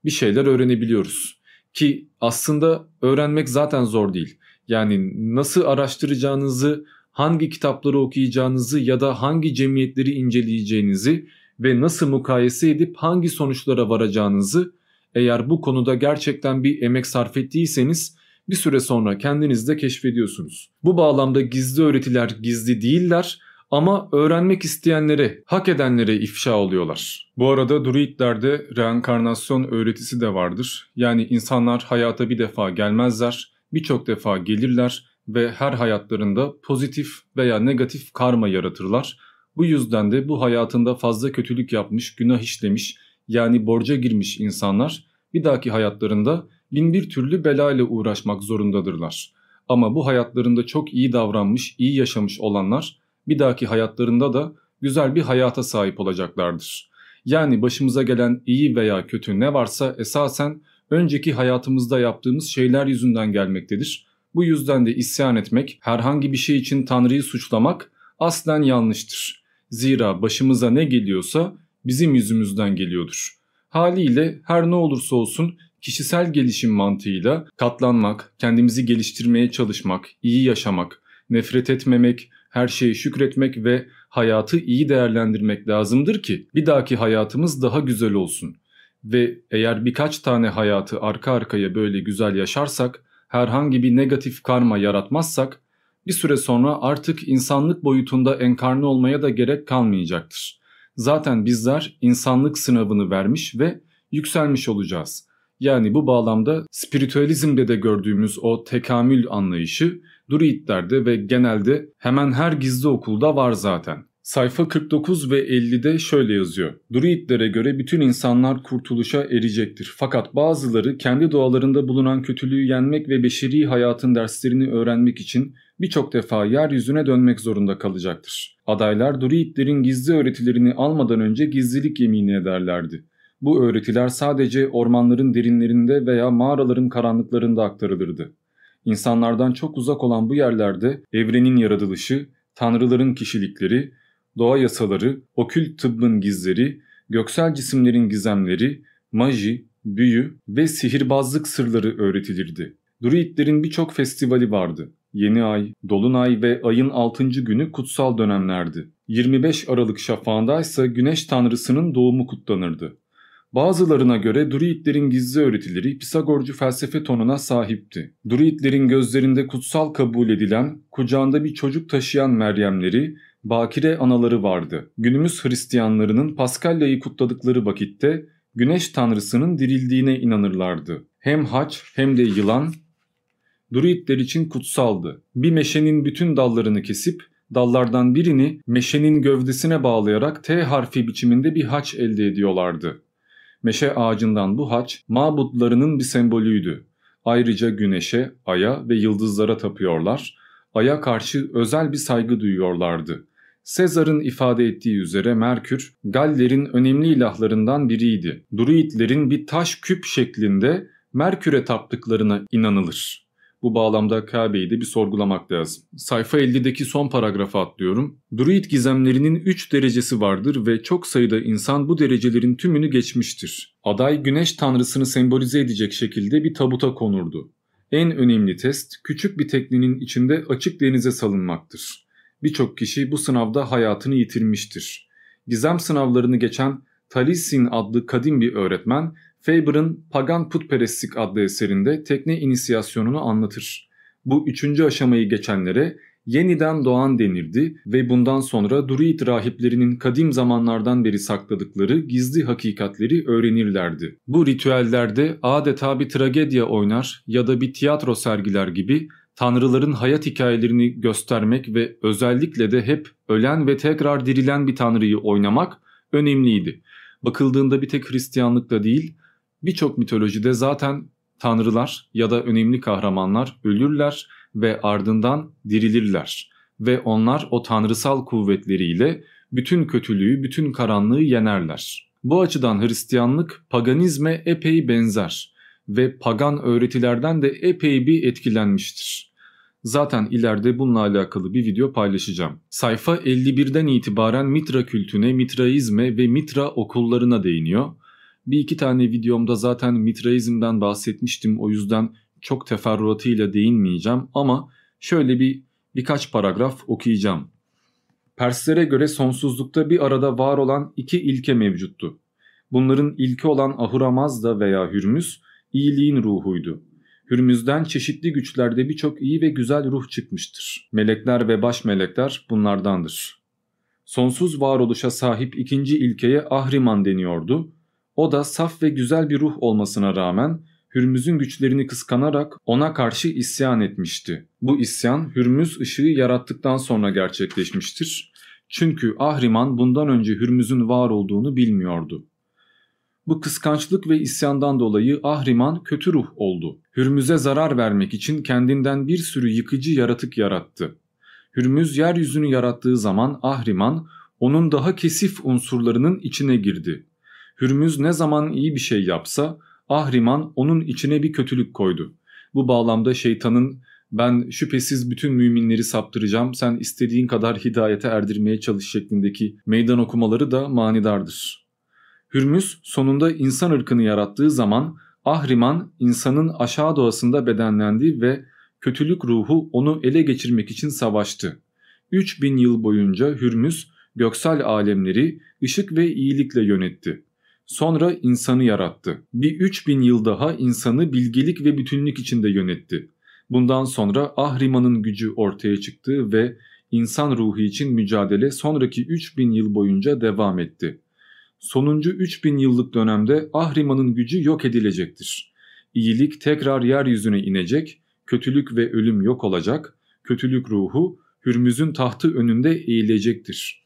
bir şeyler öğrenebiliyoruz. Ki aslında öğrenmek zaten zor değil. Yani nasıl araştıracağınızı, hangi kitapları okuyacağınızı ya da hangi cemiyetleri inceleyeceğinizi ve nasıl mukayese edip hangi sonuçlara varacağınızı eğer bu konuda gerçekten bir emek sarf ettiyseniz bir süre sonra kendiniz de keşfediyorsunuz. Bu bağlamda gizli öğretiler gizli değiller ama öğrenmek isteyenlere, hak edenlere ifşa oluyorlar. Bu arada druidlerde reenkarnasyon öğretisi de vardır. Yani insanlar hayata bir defa gelmezler, birçok defa gelirler ve her hayatlarında pozitif veya negatif karma yaratırlar. Bu yüzden de bu hayatında fazla kötülük yapmış, günah işlemiş yani borca girmiş insanlar bir dahaki hayatlarında bin bir türlü bela ile uğraşmak zorundadırlar. Ama bu hayatlarında çok iyi davranmış, iyi yaşamış olanlar bir dahaki hayatlarında da güzel bir hayata sahip olacaklardır. Yani başımıza gelen iyi veya kötü ne varsa esasen önceki hayatımızda yaptığımız şeyler yüzünden gelmektedir. Bu yüzden de isyan etmek, herhangi bir şey için Tanrı'yı suçlamak aslen yanlıştır. Zira başımıza ne geliyorsa bizim yüzümüzden geliyordur. Haliyle her ne olursa olsun kişisel gelişim mantığıyla katlanmak, kendimizi geliştirmeye çalışmak, iyi yaşamak, nefret etmemek, her şeye şükretmek ve hayatı iyi değerlendirmek lazımdır ki bir dahaki hayatımız daha güzel olsun. Ve eğer birkaç tane hayatı arka arkaya böyle güzel yaşarsak, herhangi bir negatif karma yaratmazsak bir süre sonra artık insanlık boyutunda enkarne olmaya da gerek kalmayacaktır. Zaten bizler insanlık sınavını vermiş ve yükselmiş olacağız. Yani bu bağlamda spiritüalizmde de gördüğümüz o tekamül anlayışı Druidlerde ve genelde hemen her gizli okulda var zaten. Sayfa 49 ve 50'de şöyle yazıyor. Druidlere göre bütün insanlar kurtuluşa erecektir. Fakat bazıları kendi doğalarında bulunan kötülüğü yenmek ve beşeri hayatın derslerini öğrenmek için birçok defa yeryüzüne dönmek zorunda kalacaktır. Adaylar Druidlerin gizli öğretilerini almadan önce gizlilik yemini ederlerdi. Bu öğretiler sadece ormanların derinlerinde veya mağaraların karanlıklarında aktarılırdı. İnsanlardan çok uzak olan bu yerlerde evrenin yaratılışı, tanrıların kişilikleri, doğa yasaları, okült tıbbın gizleri, göksel cisimlerin gizemleri, maji, büyü ve sihirbazlık sırları öğretilirdi. Druidlerin birçok festivali vardı. Yeni ay, dolunay ve ayın 6. günü kutsal dönemlerdi. 25 Aralık şafağında ise güneş tanrısının doğumu kutlanırdı. Bazılarına göre Druidlerin gizli öğretileri Pisagorcu felsefe tonuna sahipti. Druidlerin gözlerinde kutsal kabul edilen, kucağında bir çocuk taşıyan Meryemleri, bakire anaları vardı. Günümüz Hristiyanlarının Paskalya'yı kutladıkları vakitte Güneş tanrısının dirildiğine inanırlardı. Hem haç hem de yılan Druidler için kutsaldı. Bir meşenin bütün dallarını kesip dallardan birini meşenin gövdesine bağlayarak T harfi biçiminde bir haç elde ediyorlardı. Meşe ağacından bu haç mabutlarının bir sembolüydü. Ayrıca güneşe, aya ve yıldızlara tapıyorlar. Aya karşı özel bir saygı duyuyorlardı. Sezar'ın ifade ettiği üzere Merkür, Galler'in önemli ilahlarından biriydi. Druidlerin bir taş küp şeklinde Merkür'e taptıklarına inanılır. Bu bağlamda Kabe'yi de bir sorgulamak lazım. Sayfa 50'deki son paragrafa atlıyorum. Druid gizemlerinin 3 derecesi vardır ve çok sayıda insan bu derecelerin tümünü geçmiştir. Aday güneş tanrısını sembolize edecek şekilde bir tabuta konurdu. En önemli test küçük bir teknenin içinde açık denize salınmaktır. Birçok kişi bu sınavda hayatını yitirmiştir. Gizem sınavlarını geçen Talisin adlı kadim bir öğretmen Faber'ın Pagan Putperestlik adlı eserinde tekne inisiyasyonunu anlatır. Bu üçüncü aşamayı geçenlere yeniden doğan denirdi ve bundan sonra Druid rahiplerinin kadim zamanlardan beri sakladıkları gizli hakikatleri öğrenirlerdi. Bu ritüellerde adeta bir tragedya oynar ya da bir tiyatro sergiler gibi tanrıların hayat hikayelerini göstermek ve özellikle de hep ölen ve tekrar dirilen bir tanrıyı oynamak önemliydi. Bakıldığında bir tek Hristiyanlıkla değil, Birçok mitolojide zaten tanrılar ya da önemli kahramanlar ölürler ve ardından dirilirler ve onlar o tanrısal kuvvetleriyle bütün kötülüğü, bütün karanlığı yenerler. Bu açıdan Hristiyanlık paganizme epey benzer ve pagan öğretilerden de epey bir etkilenmiştir. Zaten ileride bununla alakalı bir video paylaşacağım. Sayfa 51'den itibaren Mitra kültüne, Mitraizme ve Mitra okullarına değiniyor. Bir iki tane videomda zaten Mitraizm'den bahsetmiştim o yüzden çok teferruatıyla değinmeyeceğim ama şöyle bir birkaç paragraf okuyacağım. Perslere göre sonsuzlukta bir arada var olan iki ilke mevcuttu. Bunların ilki olan Ahura Mazda veya Hürmüz iyiliğin ruhuydu. Hürmüz'den çeşitli güçlerde birçok iyi ve güzel ruh çıkmıştır. Melekler ve baş melekler bunlardandır. Sonsuz varoluşa sahip ikinci ilkeye Ahriman deniyordu. O da saf ve güzel bir ruh olmasına rağmen Hürmüz'ün güçlerini kıskanarak ona karşı isyan etmişti. Bu isyan Hürmüz ışığı yarattıktan sonra gerçekleşmiştir. Çünkü Ahriman bundan önce Hürmüz'ün var olduğunu bilmiyordu. Bu kıskançlık ve isyandan dolayı Ahriman kötü ruh oldu. Hürmüz'e zarar vermek için kendinden bir sürü yıkıcı yaratık yarattı. Hürmüz yeryüzünü yarattığı zaman Ahriman onun daha kesif unsurlarının içine girdi. Hürmüz ne zaman iyi bir şey yapsa Ahriman onun içine bir kötülük koydu. Bu bağlamda şeytanın ben şüphesiz bütün müminleri saptıracağım sen istediğin kadar hidayete erdirmeye çalış şeklindeki meydan okumaları da manidardır. Hürmüz sonunda insan ırkını yarattığı zaman Ahriman insanın aşağı doğasında bedenlendi ve kötülük ruhu onu ele geçirmek için savaştı. 3000 yıl boyunca Hürmüz göksel alemleri ışık ve iyilikle yönetti. Sonra insanı yarattı. Bir 3000 yıl daha insanı bilgelik ve bütünlük içinde yönetti. Bundan sonra Ahriman'ın gücü ortaya çıktı ve insan ruhu için mücadele sonraki 3000 yıl boyunca devam etti. Sonuncu 3000 yıllık dönemde Ahriman'ın gücü yok edilecektir. İyilik tekrar yeryüzüne inecek, kötülük ve ölüm yok olacak, kötülük ruhu Hürmüz'ün tahtı önünde eğilecektir.''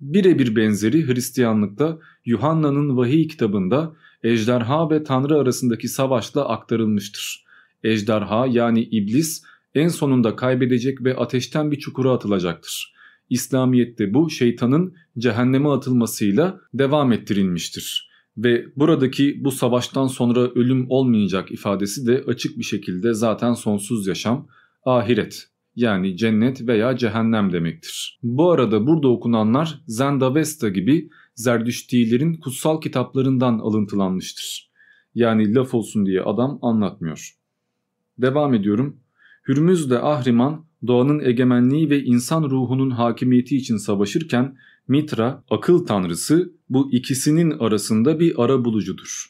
Birebir benzeri Hristiyanlıkta Yuhanna'nın vahiy kitabında ejderha ve tanrı arasındaki savaşla aktarılmıştır. Ejderha yani iblis en sonunda kaybedecek ve ateşten bir çukura atılacaktır. İslamiyet'te bu şeytanın cehenneme atılmasıyla devam ettirilmiştir. Ve buradaki bu savaştan sonra ölüm olmayacak ifadesi de açık bir şekilde zaten sonsuz yaşam, ahiret yani cennet veya cehennem demektir. Bu arada burada okunanlar Zendavesta gibi Zerdüştilerin kutsal kitaplarından alıntılanmıştır. Yani laf olsun diye adam anlatmıyor. Devam ediyorum. Hürmüz de Ahriman doğanın egemenliği ve insan ruhunun hakimiyeti için savaşırken Mitra, akıl tanrısı bu ikisinin arasında bir ara bulucudur.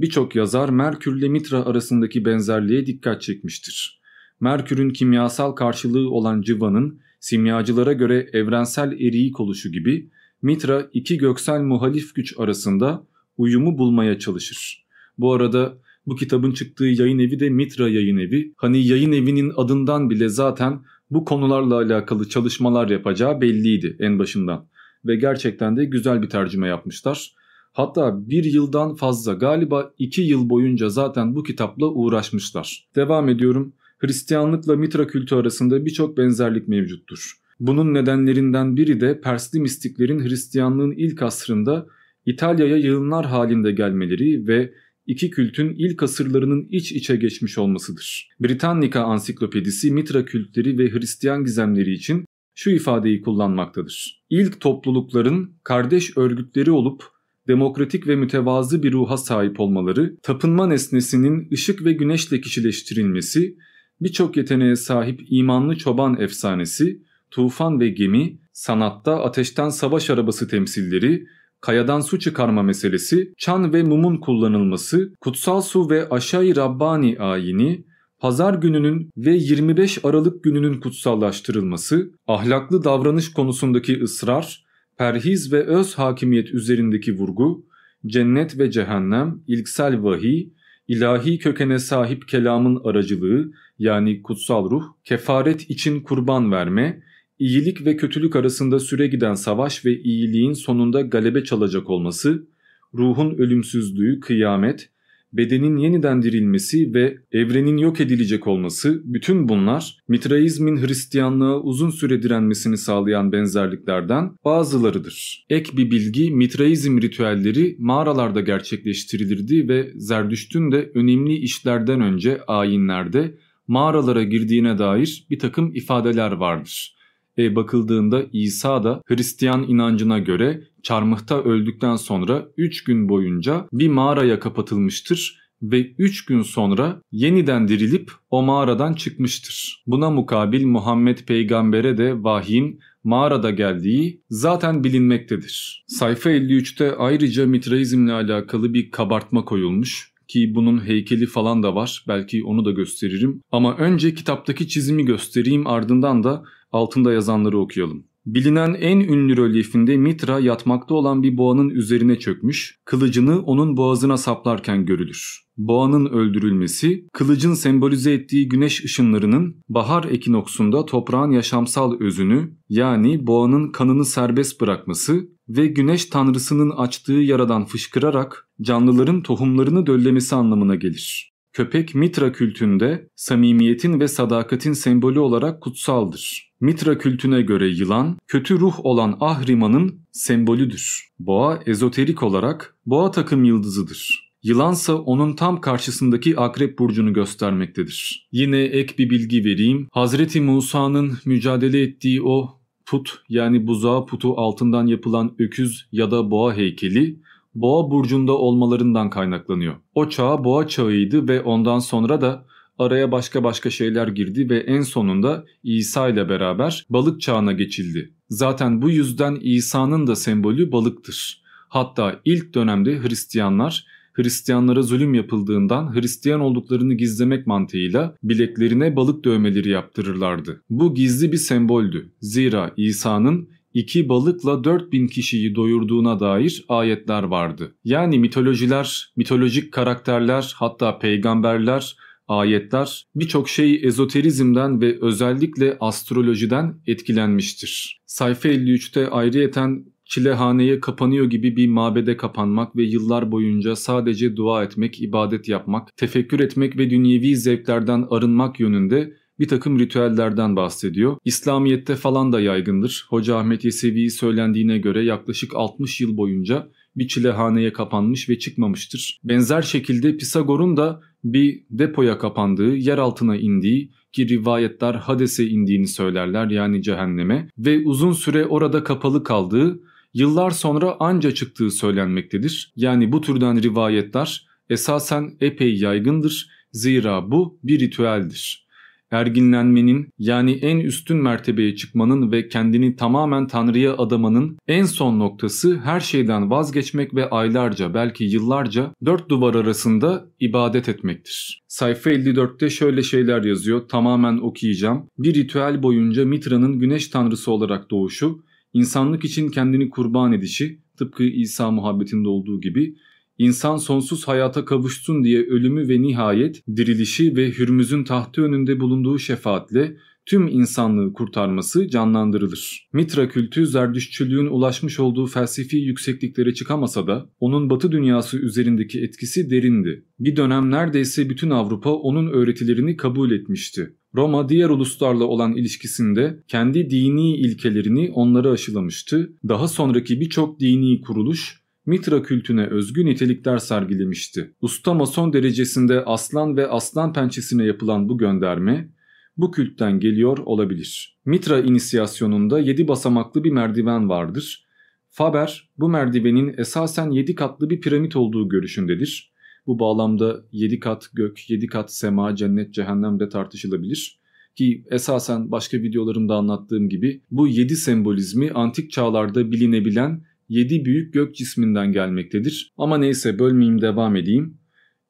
Birçok yazar Merkür ile Mitra arasındaki benzerliğe dikkat çekmiştir. Merkür'ün kimyasal karşılığı olan Cıva'nın simyacılara göre evrensel eriyik oluşu gibi Mitra iki göksel muhalif güç arasında uyumu bulmaya çalışır. Bu arada bu kitabın çıktığı yayın evi de Mitra Yayın Evi. Hani yayın evinin adından bile zaten bu konularla alakalı çalışmalar yapacağı belliydi en başından. Ve gerçekten de güzel bir tercüme yapmışlar. Hatta bir yıldan fazla galiba iki yıl boyunca zaten bu kitapla uğraşmışlar. Devam ediyorum. Hristiyanlıkla Mitra kültü arasında birçok benzerlik mevcuttur. Bunun nedenlerinden biri de Persli mistiklerin Hristiyanlığın ilk asrında İtalya'ya yığınlar halinde gelmeleri ve iki kültün ilk asırlarının iç içe geçmiş olmasıdır. Britannica Ansiklopedisi Mitra kültleri ve Hristiyan gizemleri için şu ifadeyi kullanmaktadır. İlk toplulukların kardeş örgütleri olup demokratik ve mütevazı bir ruha sahip olmaları, tapınma nesnesinin ışık ve güneşle kişileştirilmesi, birçok yeteneğe sahip imanlı çoban efsanesi, tufan ve gemi, sanatta ateşten savaş arabası temsilleri, kayadan su çıkarma meselesi, çan ve mumun kullanılması, kutsal su ve aşağı Rabbani ayini, pazar gününün ve 25 Aralık gününün kutsallaştırılması, ahlaklı davranış konusundaki ısrar, perhiz ve öz hakimiyet üzerindeki vurgu, cennet ve cehennem, ilksel vahiy, ilahi kökene sahip kelamın aracılığı yani kutsal ruh, kefaret için kurban verme, iyilik ve kötülük arasında süre giden savaş ve iyiliğin sonunda galebe çalacak olması, ruhun ölümsüzlüğü, kıyamet, bedenin yeniden dirilmesi ve evrenin yok edilecek olması bütün bunlar Mitraizmin Hristiyanlığa uzun süre direnmesini sağlayan benzerliklerden bazılarıdır. Ek bir bilgi Mitraizm ritüelleri mağaralarda gerçekleştirilirdi ve Zerdüşt'ün de önemli işlerden önce ayinlerde mağaralara girdiğine dair bir takım ifadeler vardır e, bakıldığında İsa da Hristiyan inancına göre çarmıhta öldükten sonra 3 gün boyunca bir mağaraya kapatılmıştır ve 3 gün sonra yeniden dirilip o mağaradan çıkmıştır. Buna mukabil Muhammed peygambere de vahyin mağarada geldiği zaten bilinmektedir. Sayfa 53'te ayrıca Mitraizmle alakalı bir kabartma koyulmuş ki bunun heykeli falan da var. Belki onu da gösteririm. Ama önce kitaptaki çizimi göstereyim ardından da altında yazanları okuyalım. Bilinen en ünlü rölyefinde Mitra yatmakta olan bir boğanın üzerine çökmüş, kılıcını onun boğazına saplarken görülür. Boğanın öldürülmesi, kılıcın sembolize ettiği güneş ışınlarının bahar ekinoksunda toprağın yaşamsal özünü yani boğanın kanını serbest bırakması ve güneş tanrısının açtığı yaradan fışkırarak canlıların tohumlarını döllemesi anlamına gelir. Köpek Mitra kültünde samimiyetin ve sadakatin sembolü olarak kutsaldır. Mitra kültüne göre yılan, kötü ruh olan Ahriman'ın sembolüdür. Boğa ezoterik olarak boğa takım yıldızıdır. Yılansa onun tam karşısındaki akrep burcunu göstermektedir. Yine ek bir bilgi vereyim. Hazreti Musa'nın mücadele ettiği o put yani buzağı putu altından yapılan öküz ya da boğa heykeli boğa burcunda olmalarından kaynaklanıyor. O çağ boğa çağıydı ve ondan sonra da araya başka başka şeyler girdi ve en sonunda İsa ile beraber balık çağına geçildi. Zaten bu yüzden İsa'nın da sembolü balıktır. Hatta ilk dönemde Hristiyanlar Hristiyanlara zulüm yapıldığından Hristiyan olduklarını gizlemek mantığıyla bileklerine balık dövmeleri yaptırırlardı. Bu gizli bir semboldü. Zira İsa'nın iki balıkla 4000 kişiyi doyurduğuna dair ayetler vardı. Yani mitolojiler, mitolojik karakterler hatta peygamberler, ayetler birçok şey ezoterizmden ve özellikle astrolojiden etkilenmiştir. Sayfa 53'te ayrıyeten çilehaneye kapanıyor gibi bir mabede kapanmak ve yıllar boyunca sadece dua etmek, ibadet yapmak, tefekkür etmek ve dünyevi zevklerden arınmak yönünde bir takım ritüellerden bahsediyor. İslamiyet'te falan da yaygındır. Hoca Ahmet Yesevi söylendiğine göre yaklaşık 60 yıl boyunca bir çilehaneye kapanmış ve çıkmamıştır. Benzer şekilde Pisagor'un da bir depoya kapandığı, yer altına indiği ki rivayetler Hades'e indiğini söylerler yani cehenneme ve uzun süre orada kapalı kaldığı, yıllar sonra anca çıktığı söylenmektedir. Yani bu türden rivayetler esasen epey yaygındır. Zira bu bir ritüeldir erginlenmenin yani en üstün mertebeye çıkmanın ve kendini tamamen Tanrı'ya adamanın en son noktası her şeyden vazgeçmek ve aylarca belki yıllarca dört duvar arasında ibadet etmektir. Sayfa 54'te şöyle şeyler yazıyor tamamen okuyacağım. Bir ritüel boyunca Mitra'nın güneş tanrısı olarak doğuşu, insanlık için kendini kurban edişi tıpkı İsa muhabbetinde olduğu gibi İnsan sonsuz hayata kavuşsun diye ölümü ve nihayet dirilişi ve Hürmüz'ün tahtı önünde bulunduğu şefaatle tüm insanlığı kurtarması canlandırılır. Mitra kültü Zerdüştçülüğün ulaşmış olduğu felsefi yüksekliklere çıkamasa da onun batı dünyası üzerindeki etkisi derindi. Bir dönem neredeyse bütün Avrupa onun öğretilerini kabul etmişti. Roma diğer uluslarla olan ilişkisinde kendi dini ilkelerini onlara aşılamıştı. Daha sonraki birçok dini kuruluş Mitra kültüne özgü nitelikler sergilemişti. Usta mason derecesinde aslan ve aslan pençesine yapılan bu gönderme bu kültten geliyor olabilir. Mitra inisiyasyonunda 7 basamaklı bir merdiven vardır. Faber bu merdivenin esasen 7 katlı bir piramit olduğu görüşündedir. Bu bağlamda 7 kat gök, 7 kat sema, cennet, cehennem de tartışılabilir. Ki esasen başka videolarımda anlattığım gibi bu 7 sembolizmi antik çağlarda bilinebilen 7 büyük gök cisminden gelmektedir. Ama neyse bölmeyeyim devam edeyim.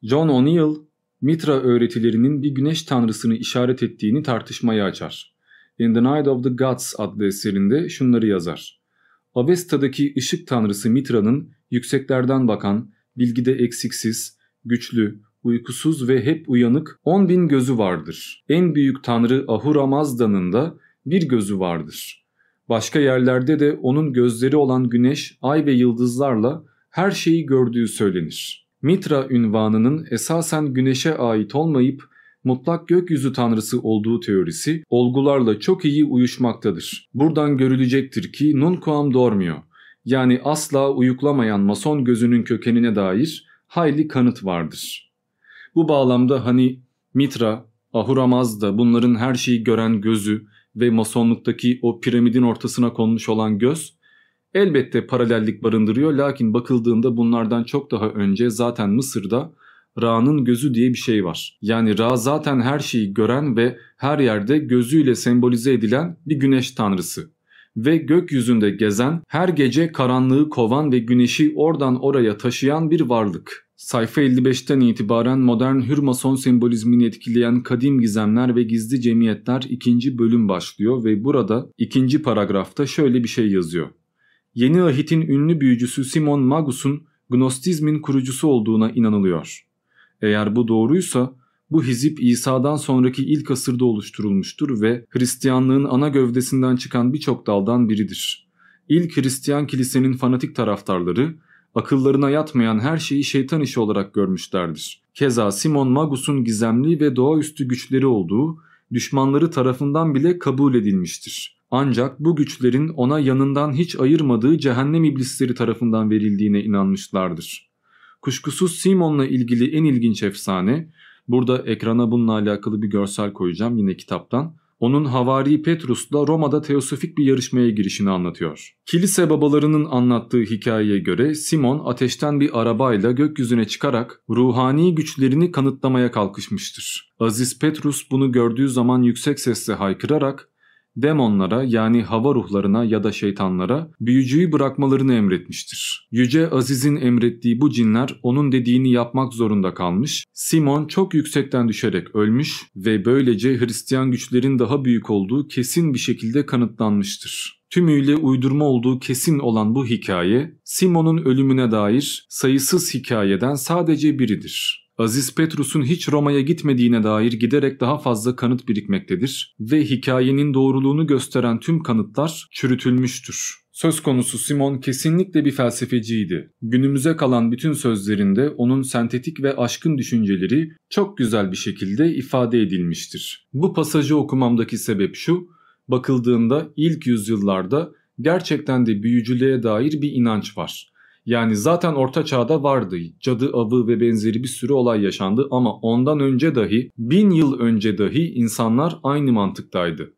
John O'Neill Mitra öğretilerinin bir güneş tanrısını işaret ettiğini tartışmaya açar. In the Night of the Gods adlı eserinde şunları yazar. Avesta'daki ışık tanrısı Mitra'nın yükseklerden bakan, bilgide eksiksiz, güçlü, uykusuz ve hep uyanık 10 bin gözü vardır. En büyük tanrı Ahura Mazda'nın da bir gözü vardır. Başka yerlerde de onun gözleri olan güneş, ay ve yıldızlarla her şeyi gördüğü söylenir. Mitra ünvanının esasen güneşe ait olmayıp mutlak gökyüzü tanrısı olduğu teorisi olgularla çok iyi uyuşmaktadır. Buradan görülecektir ki nunquam dormio yani asla uyuklamayan mason gözünün kökenine dair hayli kanıt vardır. Bu bağlamda hani Mitra, Ahura Mazda bunların her şeyi gören gözü ve masonluktaki o piramidin ortasına konmuş olan göz elbette paralellik barındırıyor lakin bakıldığında bunlardan çok daha önce zaten Mısır'da Ra'nın gözü diye bir şey var. Yani Ra zaten her şeyi gören ve her yerde gözüyle sembolize edilen bir güneş tanrısı. Ve gökyüzünde gezen, her gece karanlığı kovan ve güneşi oradan oraya taşıyan bir varlık. Sayfa 55'ten itibaren modern hürmason sembolizmini etkileyen kadim gizemler ve gizli cemiyetler ikinci bölüm başlıyor ve burada ikinci paragrafta şöyle bir şey yazıyor. Yeni Ahit'in ünlü büyücüsü Simon Magus'un Gnostizmin kurucusu olduğuna inanılıyor. Eğer bu doğruysa bu hizip İsa'dan sonraki ilk asırda oluşturulmuştur ve Hristiyanlığın ana gövdesinden çıkan birçok daldan biridir. İlk Hristiyan kilisenin fanatik taraftarları akıllarına yatmayan her şeyi şeytan işi olarak görmüşlerdir. Keza Simon Magus'un gizemli ve doğaüstü güçleri olduğu düşmanları tarafından bile kabul edilmiştir. Ancak bu güçlerin ona yanından hiç ayırmadığı cehennem iblisleri tarafından verildiğine inanmışlardır. Kuşkusuz Simon'la ilgili en ilginç efsane, burada ekrana bununla alakalı bir görsel koyacağım yine kitaptan. Onun Havari Petrus'la Roma'da teosofik bir yarışmaya girişini anlatıyor. Kilise babalarının anlattığı hikayeye göre Simon ateşten bir arabayla gökyüzüne çıkarak ruhani güçlerini kanıtlamaya kalkışmıştır. Aziz Petrus bunu gördüğü zaman yüksek sesle haykırarak demonlara yani hava ruhlarına ya da şeytanlara büyücüyü bırakmalarını emretmiştir. Yüce Aziz'in emrettiği bu cinler onun dediğini yapmak zorunda kalmış. Simon çok yüksekten düşerek ölmüş ve böylece Hristiyan güçlerin daha büyük olduğu kesin bir şekilde kanıtlanmıştır. Tümüyle uydurma olduğu kesin olan bu hikaye, Simon'un ölümüne dair sayısız hikayeden sadece biridir. Aziz Petrus'un hiç Roma'ya gitmediğine dair giderek daha fazla kanıt birikmektedir ve hikayenin doğruluğunu gösteren tüm kanıtlar çürütülmüştür. Söz konusu Simon kesinlikle bir felsefeciydi. Günümüze kalan bütün sözlerinde onun sentetik ve aşkın düşünceleri çok güzel bir şekilde ifade edilmiştir. Bu pasajı okumamdaki sebep şu, bakıldığında ilk yüzyıllarda gerçekten de büyücülüğe dair bir inanç var. Yani zaten orta çağda vardı. Cadı avı ve benzeri bir sürü olay yaşandı ama ondan önce dahi bin yıl önce dahi insanlar aynı mantıktaydı.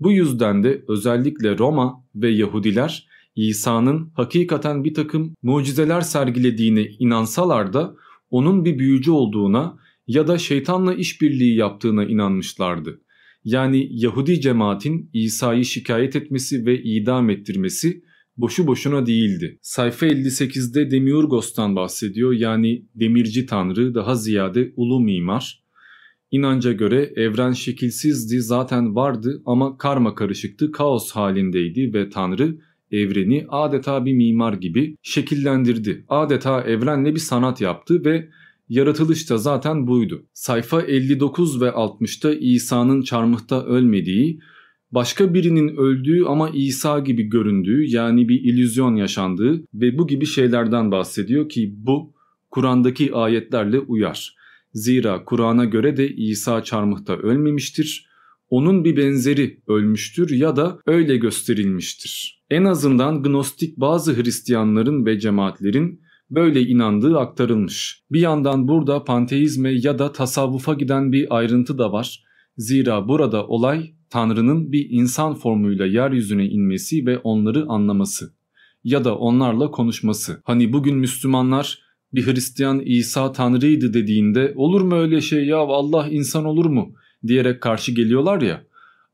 Bu yüzden de özellikle Roma ve Yahudiler İsa'nın hakikaten bir takım mucizeler sergilediğine inansalar da onun bir büyücü olduğuna ya da şeytanla işbirliği yaptığına inanmışlardı. Yani Yahudi cemaatin İsa'yı şikayet etmesi ve idam ettirmesi boşu boşuna değildi. Sayfa 58'de Demiurgos'tan bahsediyor yani demirci tanrı daha ziyade ulu mimar. İnanca göre evren şekilsizdi zaten vardı ama karma karışıktı kaos halindeydi ve tanrı evreni adeta bir mimar gibi şekillendirdi. Adeta evrenle bir sanat yaptı ve yaratılış da zaten buydu. Sayfa 59 ve 60'ta İsa'nın çarmıhta ölmediği, başka birinin öldüğü ama İsa gibi göründüğü yani bir illüzyon yaşandığı ve bu gibi şeylerden bahsediyor ki bu Kur'an'daki ayetlerle uyar. Zira Kur'an'a göre de İsa çarmıhta ölmemiştir. Onun bir benzeri ölmüştür ya da öyle gösterilmiştir. En azından gnostik bazı Hristiyanların ve cemaatlerin böyle inandığı aktarılmış. Bir yandan burada panteizme ya da tasavvufa giden bir ayrıntı da var. Zira burada olay Tanrı'nın bir insan formuyla yeryüzüne inmesi ve onları anlaması ya da onlarla konuşması. Hani bugün Müslümanlar bir Hristiyan İsa Tanrı'ydı dediğinde olur mu öyle şey ya Allah insan olur mu diyerek karşı geliyorlar ya.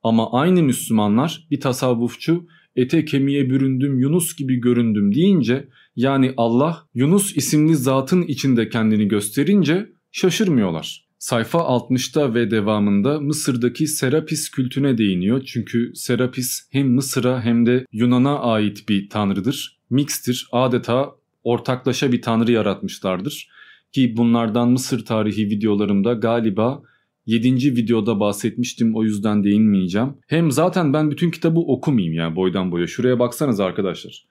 Ama aynı Müslümanlar bir tasavvufçu ete kemiğe büründüm Yunus gibi göründüm deyince yani Allah Yunus isimli zatın içinde kendini gösterince şaşırmıyorlar. Sayfa 60'ta ve devamında Mısır'daki Serapis kültüne değiniyor. Çünkü Serapis hem Mısır'a hem de Yunan'a ait bir tanrıdır. Mixtir, adeta ortaklaşa bir tanrı yaratmışlardır. Ki bunlardan Mısır tarihi videolarımda galiba 7. videoda bahsetmiştim o yüzden değinmeyeceğim. Hem zaten ben bütün kitabı okumayayım yani boydan boya. Şuraya baksanız arkadaşlar.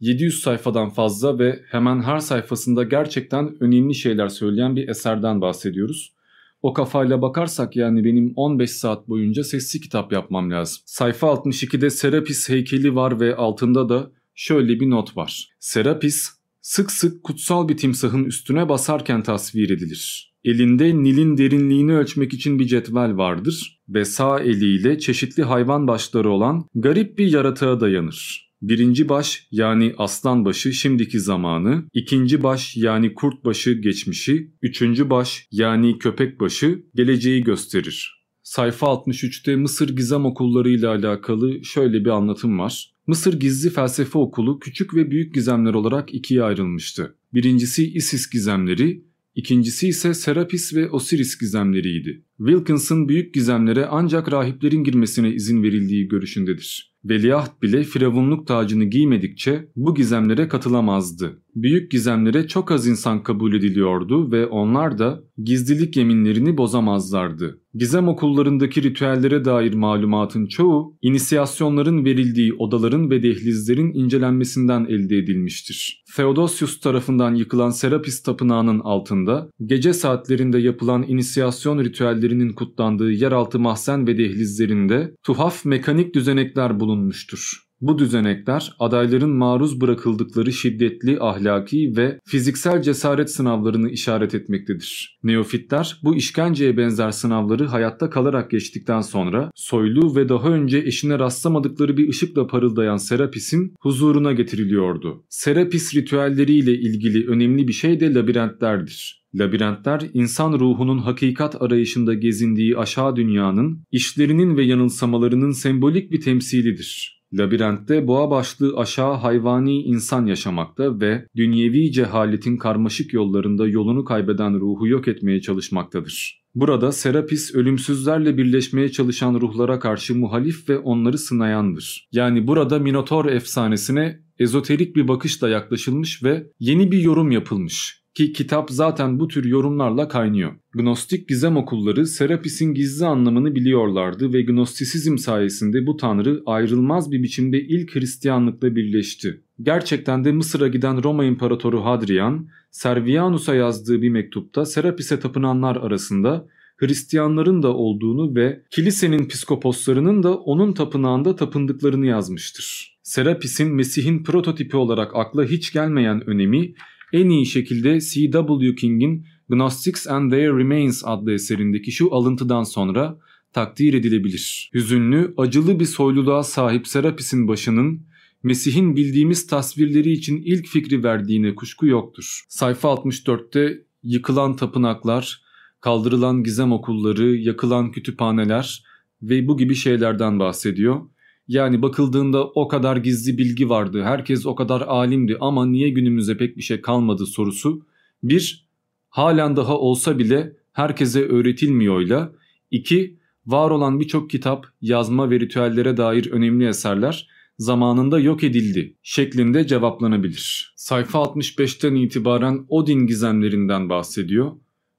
700 sayfadan fazla ve hemen her sayfasında gerçekten önemli şeyler söyleyen bir eserden bahsediyoruz. O kafayla bakarsak yani benim 15 saat boyunca sesli kitap yapmam lazım. Sayfa 62'de Serapis heykeli var ve altında da şöyle bir not var. Serapis sık sık kutsal bir timsahın üstüne basarken tasvir edilir. Elinde Nil'in derinliğini ölçmek için bir cetvel vardır ve sağ eliyle çeşitli hayvan başları olan garip bir yaratığa dayanır. Birinci baş yani aslan başı şimdiki zamanı, ikinci baş yani kurt başı geçmişi, üçüncü baş yani köpek başı geleceği gösterir. Sayfa 63'te Mısır Gizem Okulları ile alakalı şöyle bir anlatım var. Mısır Gizli Felsefe Okulu küçük ve büyük gizemler olarak ikiye ayrılmıştı. Birincisi Isis gizemleri, ikincisi ise Serapis ve Osiris gizemleriydi. Wilkinson büyük gizemlere ancak rahiplerin girmesine izin verildiği görüşündedir. Veliaht bile firavunluk tacını giymedikçe bu gizemlere katılamazdı. Büyük gizemlere çok az insan kabul ediliyordu ve onlar da gizlilik yeminlerini bozamazlardı. Gizem okullarındaki ritüellere dair malumatın çoğu, inisiyasyonların verildiği odaların ve dehlizlerin incelenmesinden elde edilmiştir. Theodosius tarafından yıkılan Serapis tapınağının altında, gece saatlerinde yapılan inisiyasyon ritüellerinin kutlandığı yeraltı mahzen ve dehlizlerinde tuhaf mekanik düzenekler bulunmuştur. Bu düzenekler adayların maruz bırakıldıkları şiddetli ahlaki ve fiziksel cesaret sınavlarını işaret etmektedir. Neofitler bu işkenceye benzer sınavları hayatta kalarak geçtikten sonra soylu ve daha önce eşine rastlamadıkları bir ışıkla parıldayan Serapis'in huzuruna getiriliyordu. Serapis ritüelleriyle ilgili önemli bir şey de labirentlerdir. Labirentler insan ruhunun hakikat arayışında gezindiği aşağı dünyanın, işlerinin ve yanılsamalarının sembolik bir temsilidir. Labirentte boğa başlı aşağı hayvani insan yaşamakta ve dünyevi cehaletin karmaşık yollarında yolunu kaybeden ruhu yok etmeye çalışmaktadır. Burada Serapis ölümsüzlerle birleşmeye çalışan ruhlara karşı muhalif ve onları sınayandır. Yani burada Minotor efsanesine ezoterik bir bakışla yaklaşılmış ve yeni bir yorum yapılmış. Ki kitap zaten bu tür yorumlarla kaynıyor. Gnostik gizem okulları Serapis'in gizli anlamını biliyorlardı ve Gnostisizm sayesinde bu tanrı ayrılmaz bir biçimde ilk Hristiyanlıkla birleşti. Gerçekten de Mısır'a giden Roma İmparatoru Hadrian, Servianus'a yazdığı bir mektupta Serapis'e tapınanlar arasında Hristiyanların da olduğunu ve kilisenin piskoposlarının da onun tapınağında tapındıklarını yazmıştır. Serapis'in Mesih'in prototipi olarak akla hiç gelmeyen önemi en iyi şekilde C.W. King'in Gnostics and Their Remains adlı eserindeki şu alıntıdan sonra takdir edilebilir. Hüzünlü, acılı bir soyluluğa sahip Serapis'in başının Mesih'in bildiğimiz tasvirleri için ilk fikri verdiğine kuşku yoktur. Sayfa 64'te yıkılan tapınaklar, kaldırılan gizem okulları, yakılan kütüphaneler ve bu gibi şeylerden bahsediyor. Yani bakıldığında o kadar gizli bilgi vardı, herkes o kadar alimdi ama niye günümüzde pek bir şey kalmadı sorusu. Bir, halen daha olsa bile herkese öğretilmiyorla. İki, var olan birçok kitap, yazma ve ritüellere dair önemli eserler zamanında yok edildi şeklinde cevaplanabilir. Sayfa 65'ten itibaren Odin gizemlerinden bahsediyor.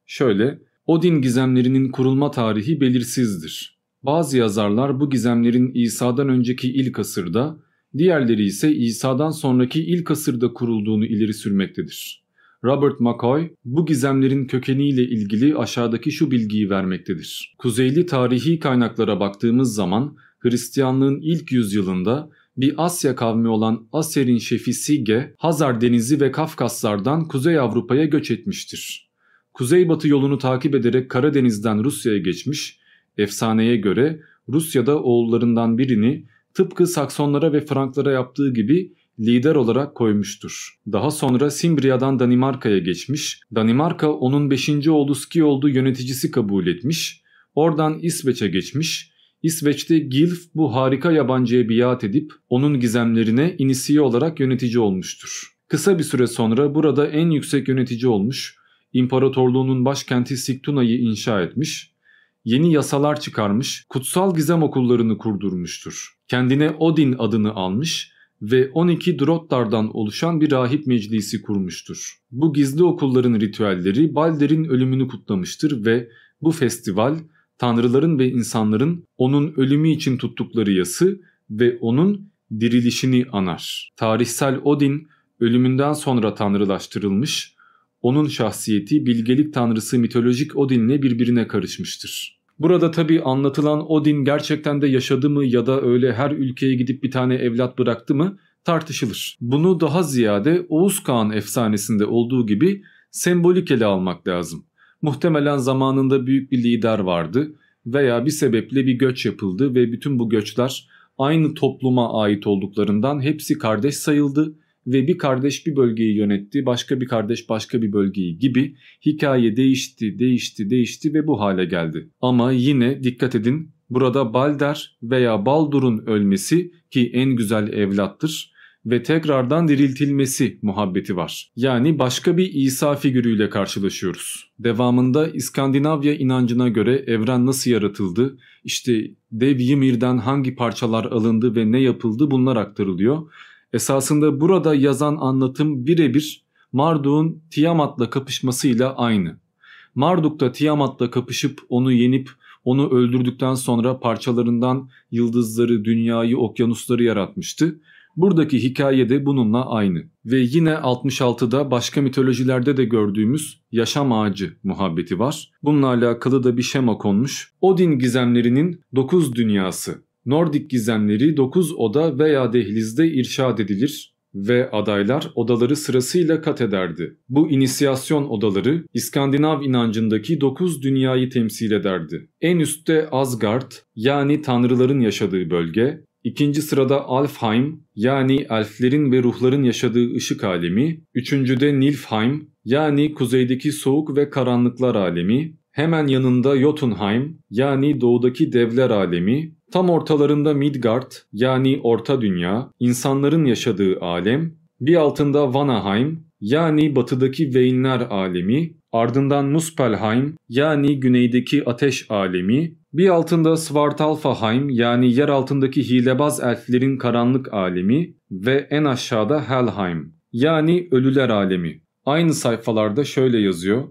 Şöyle, Odin gizemlerinin kurulma tarihi belirsizdir. Bazı yazarlar bu gizemlerin İsa'dan önceki ilk asırda, diğerleri ise İsa'dan sonraki ilk asırda kurulduğunu ileri sürmektedir. Robert McCoy bu gizemlerin kökeniyle ilgili aşağıdaki şu bilgiyi vermektedir. Kuzeyli tarihi kaynaklara baktığımız zaman Hristiyanlığın ilk yüzyılında bir Asya kavmi olan Aser'in şefi Sige, Hazar Denizi ve Kafkaslardan Kuzey Avrupa'ya göç etmiştir. Kuzeybatı yolunu takip ederek Karadeniz'den Rusya'ya geçmiş, efsaneye göre Rusya'da oğullarından birini tıpkı Saksonlara ve Franklara yaptığı gibi lider olarak koymuştur. Daha sonra Simbria'dan Danimarka'ya geçmiş, Danimarka onun 5. oğlu Skiold'u yöneticisi kabul etmiş, oradan İsveç'e geçmiş, İsveç'te Gilf bu harika yabancıya biat edip onun gizemlerine inisiye olarak yönetici olmuştur. Kısa bir süre sonra burada en yüksek yönetici olmuş, imparatorluğunun başkenti Sigtuna'yı inşa etmiş, yeni yasalar çıkarmış, kutsal gizem okullarını kurdurmuştur. Kendine Odin adını almış ve 12 Drottar'dan oluşan bir rahip meclisi kurmuştur. Bu gizli okulların ritüelleri Balder'in ölümünü kutlamıştır ve bu festival tanrıların ve insanların onun ölümü için tuttukları yası ve onun dirilişini anar. Tarihsel Odin ölümünden sonra tanrılaştırılmış, onun şahsiyeti bilgelik tanrısı mitolojik Odin'le birbirine karışmıştır. Burada tabi anlatılan Odin gerçekten de yaşadı mı ya da öyle her ülkeye gidip bir tane evlat bıraktı mı tartışılır. Bunu daha ziyade Oğuz Kağan efsanesinde olduğu gibi sembolik ele almak lazım. Muhtemelen zamanında büyük bir lider vardı veya bir sebeple bir göç yapıldı ve bütün bu göçler aynı topluma ait olduklarından hepsi kardeş sayıldı ve bir kardeş bir bölgeyi yönetti, başka bir kardeş başka bir bölgeyi gibi hikaye değişti, değişti, değişti ve bu hale geldi. Ama yine dikkat edin burada Balder veya Baldur'un ölmesi ki en güzel evlattır ve tekrardan diriltilmesi muhabbeti var. Yani başka bir İsa figürüyle karşılaşıyoruz. Devamında İskandinavya inancına göre evren nasıl yaratıldı, işte dev Ymir'den hangi parçalar alındı ve ne yapıldı bunlar aktarılıyor Esasında burada yazan anlatım birebir Marduk'un Tiamat'la kapışmasıyla aynı. Marduk da Tiamat'la kapışıp onu yenip onu öldürdükten sonra parçalarından yıldızları, dünyayı, okyanusları yaratmıştı. Buradaki hikaye de bununla aynı. Ve yine 66'da başka mitolojilerde de gördüğümüz yaşam ağacı muhabbeti var. Bununla alakalı da bir şema konmuş. Odin gizemlerinin 9 dünyası Nordik gizemleri 9 oda veya dehlizde irşad edilir ve adaylar odaları sırasıyla kat ederdi. Bu inisiyasyon odaları İskandinav inancındaki 9 dünyayı temsil ederdi. En üstte Asgard yani tanrıların yaşadığı bölge, İkinci sırada Alfheim yani elflerin ve ruhların yaşadığı ışık alemi, üçüncüde Nilfheim yani kuzeydeki soğuk ve karanlıklar alemi, hemen yanında Jotunheim yani doğudaki devler alemi, Tam ortalarında Midgard yani Orta Dünya, insanların yaşadığı alem, bir altında Vanaheim yani batıdaki Veinler alemi, ardından Muspelheim yani güneydeki ateş alemi, bir altında Svartalfaheim yani yer altındaki hilebaz elflerin karanlık alemi ve en aşağıda Helheim yani ölüler alemi. Aynı sayfalarda şöyle yazıyor.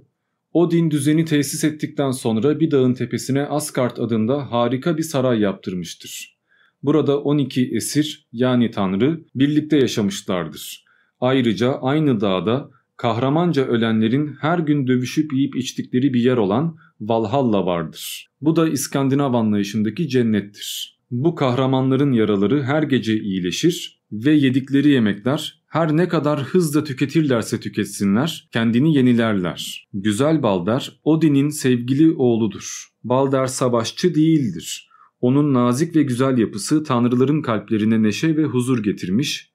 Odin düzeni tesis ettikten sonra bir dağın tepesine Asgard adında harika bir saray yaptırmıştır. Burada 12 esir yani tanrı birlikte yaşamışlardır. Ayrıca aynı dağda kahramanca ölenlerin her gün dövüşüp yiyip içtikleri bir yer olan Valhalla vardır. Bu da İskandinav anlayışındaki cennettir. Bu kahramanların yaraları her gece iyileşir ve yedikleri yemekler her ne kadar hızla tüketirlerse tüketsinler kendini yenilerler. Güzel Balder Odin'in sevgili oğludur. Balder savaşçı değildir. Onun nazik ve güzel yapısı tanrıların kalplerine neşe ve huzur getirmiş,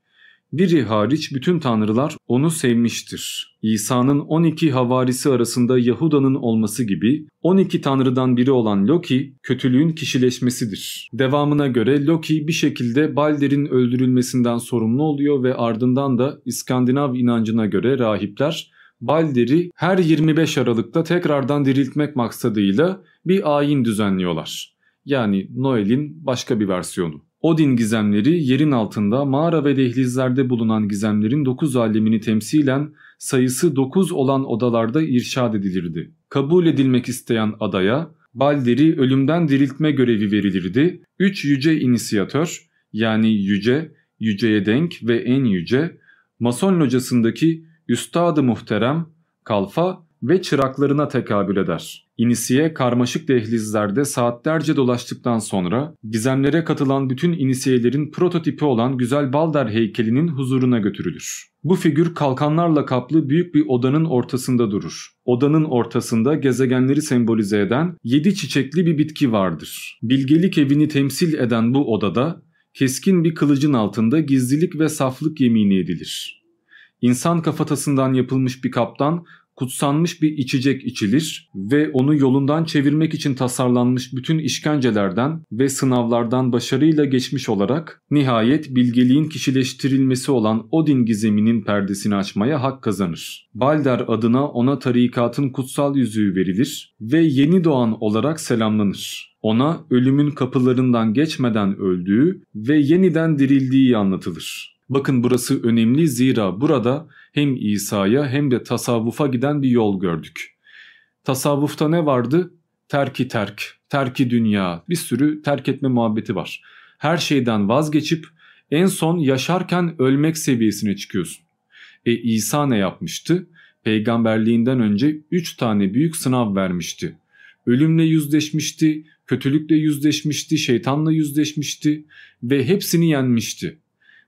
biri hariç bütün tanrılar onu sevmiştir. İsa'nın 12 havarisi arasında Yahuda'nın olması gibi 12 tanrıdan biri olan Loki kötülüğün kişileşmesidir. Devamına göre Loki bir şekilde Balder'in öldürülmesinden sorumlu oluyor ve ardından da İskandinav inancına göre rahipler Balder'i her 25 Aralık'ta tekrardan diriltmek maksadıyla bir ayin düzenliyorlar. Yani Noel'in başka bir versiyonu. Odin gizemleri yerin altında mağara ve dehlizlerde bulunan gizemlerin 9 alemini temsilen sayısı 9 olan odalarda irşad edilirdi. Kabul edilmek isteyen adaya Balder'i ölümden diriltme görevi verilirdi. Üç yüce inisiyatör yani yüce, yüceye denk ve en yüce, Mason locasındaki Üstad-ı Muhterem, Kalfa ve çıraklarına tekabül eder. İnisiye karmaşık dehlizlerde saatlerce dolaştıktan sonra gizemlere katılan bütün inisiyelerin prototipi olan Güzel Balder heykelinin huzuruna götürülür. Bu figür kalkanlarla kaplı büyük bir odanın ortasında durur. Odanın ortasında gezegenleri sembolize eden yedi çiçekli bir bitki vardır. Bilgelik evini temsil eden bu odada keskin bir kılıcın altında gizlilik ve saflık yemini edilir. İnsan kafatasından yapılmış bir kaptan kutsanmış bir içecek içilir ve onu yolundan çevirmek için tasarlanmış bütün işkencelerden ve sınavlardan başarıyla geçmiş olarak nihayet bilgeliğin kişileştirilmesi olan Odin gizeminin perdesini açmaya hak kazanır. Balder adına ona tarikatın kutsal yüzüğü verilir ve yeni doğan olarak selamlanır ona ölümün kapılarından geçmeden öldüğü ve yeniden dirildiği anlatılır. Bakın burası önemli zira burada hem İsa'ya hem de tasavvufa giden bir yol gördük. Tasavvufta ne vardı? Terki terk, terki dünya, bir sürü terk etme muhabbeti var. Her şeyden vazgeçip en son yaşarken ölmek seviyesine çıkıyorsun. E İsa ne yapmıştı? Peygamberliğinden önce 3 tane büyük sınav vermişti. Ölümle yüzleşmişti, kötülükle yüzleşmişti, şeytanla yüzleşmişti ve hepsini yenmişti.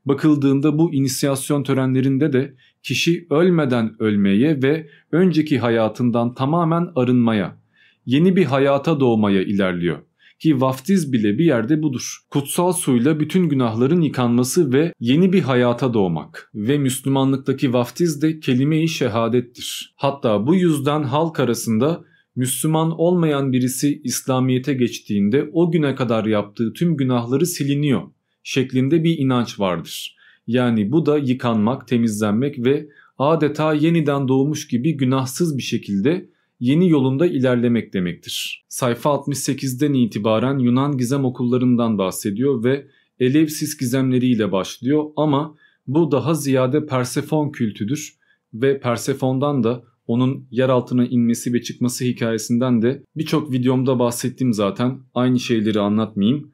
Bakıldığında bu inisiyasyon törenlerinde de kişi ölmeden ölmeye ve önceki hayatından tamamen arınmaya, yeni bir hayata doğmaya ilerliyor. Ki vaftiz bile bir yerde budur. Kutsal suyla bütün günahların yıkanması ve yeni bir hayata doğmak. Ve Müslümanlıktaki vaftiz de kelime-i şehadettir. Hatta bu yüzden halk arasında Müslüman olmayan birisi İslamiyet'e geçtiğinde o güne kadar yaptığı tüm günahları siliniyor şeklinde bir inanç vardır. Yani bu da yıkanmak, temizlenmek ve adeta yeniden doğmuş gibi günahsız bir şekilde yeni yolunda ilerlemek demektir. Sayfa 68'den itibaren Yunan gizem okullarından bahsediyor ve Elevsis gizemleriyle başlıyor ama bu daha ziyade Persefon kültüdür ve Persefon'dan da onun yer altına inmesi ve çıkması hikayesinden de birçok videomda bahsettim zaten. Aynı şeyleri anlatmayayım.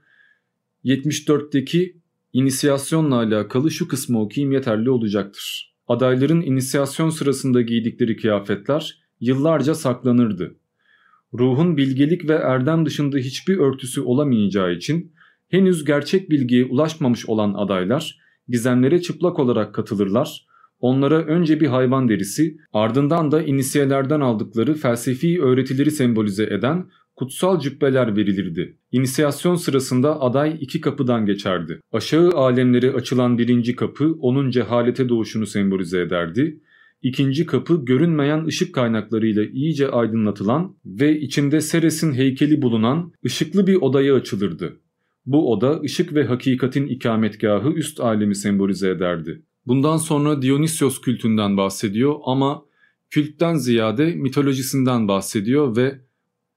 74'teki İnisiyasyonla alakalı şu kısmı okuyayım yeterli olacaktır. Adayların inisiyasyon sırasında giydikleri kıyafetler yıllarca saklanırdı. Ruhun bilgelik ve erdem dışında hiçbir örtüsü olamayacağı için henüz gerçek bilgiye ulaşmamış olan adaylar gizemlere çıplak olarak katılırlar. Onlara önce bir hayvan derisi ardından da inisiyelerden aldıkları felsefi öğretileri sembolize eden kutsal cübbeler verilirdi. İnisiyasyon sırasında aday iki kapıdan geçerdi. Aşağı alemleri açılan birinci kapı onun cehalete doğuşunu sembolize ederdi. İkinci kapı görünmeyen ışık kaynaklarıyla iyice aydınlatılan ve içinde Seres'in heykeli bulunan ışıklı bir odaya açılırdı. Bu oda ışık ve hakikatin ikametgahı üst alemi sembolize ederdi. Bundan sonra Dionysios kültünden bahsediyor ama kültten ziyade mitolojisinden bahsediyor ve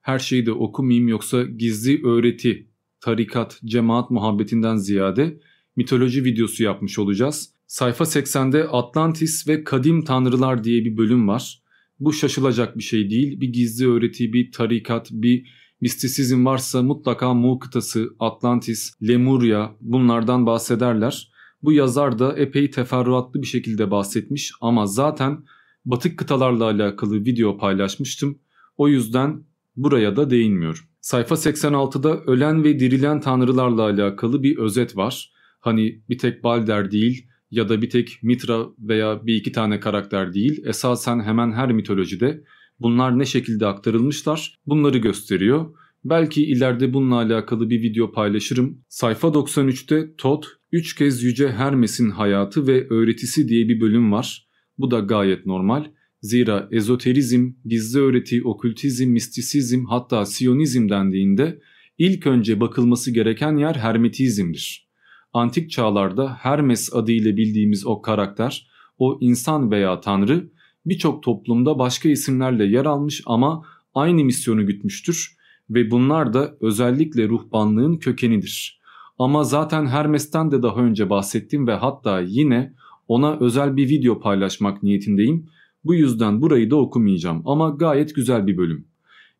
her şeyi de okumayayım yoksa gizli öğreti, tarikat, cemaat muhabbetinden ziyade mitoloji videosu yapmış olacağız. Sayfa 80'de Atlantis ve Kadim Tanrılar diye bir bölüm var. Bu şaşılacak bir şey değil. Bir gizli öğreti, bir tarikat, bir mistisizm varsa mutlaka Mu kıtası, Atlantis, Lemuria bunlardan bahsederler. Bu yazar da epey teferruatlı bir şekilde bahsetmiş ama zaten batık kıtalarla alakalı video paylaşmıştım. O yüzden Buraya da değinmiyorum. Sayfa 86'da ölen ve dirilen tanrılarla alakalı bir özet var. Hani bir tek Balder değil ya da bir tek Mitra veya bir iki tane karakter değil. Esasen hemen her mitolojide bunlar ne şekilde aktarılmışlar bunları gösteriyor. Belki ileride bununla alakalı bir video paylaşırım. Sayfa 93'te Tot, 3 kez Yüce Hermes'in hayatı ve öğretisi diye bir bölüm var. Bu da gayet normal. Zira ezoterizm, gizli öğreti, okültizm, mistisizm hatta siyonizm dendiğinde ilk önce bakılması gereken yer hermetizmdir. Antik çağlarda Hermes adıyla bildiğimiz o karakter, o insan veya tanrı birçok toplumda başka isimlerle yer almış ama aynı misyonu gütmüştür ve bunlar da özellikle ruhbanlığın kökenidir. Ama zaten Hermes'ten de daha önce bahsettim ve hatta yine ona özel bir video paylaşmak niyetindeyim. Bu yüzden burayı da okumayacağım ama gayet güzel bir bölüm.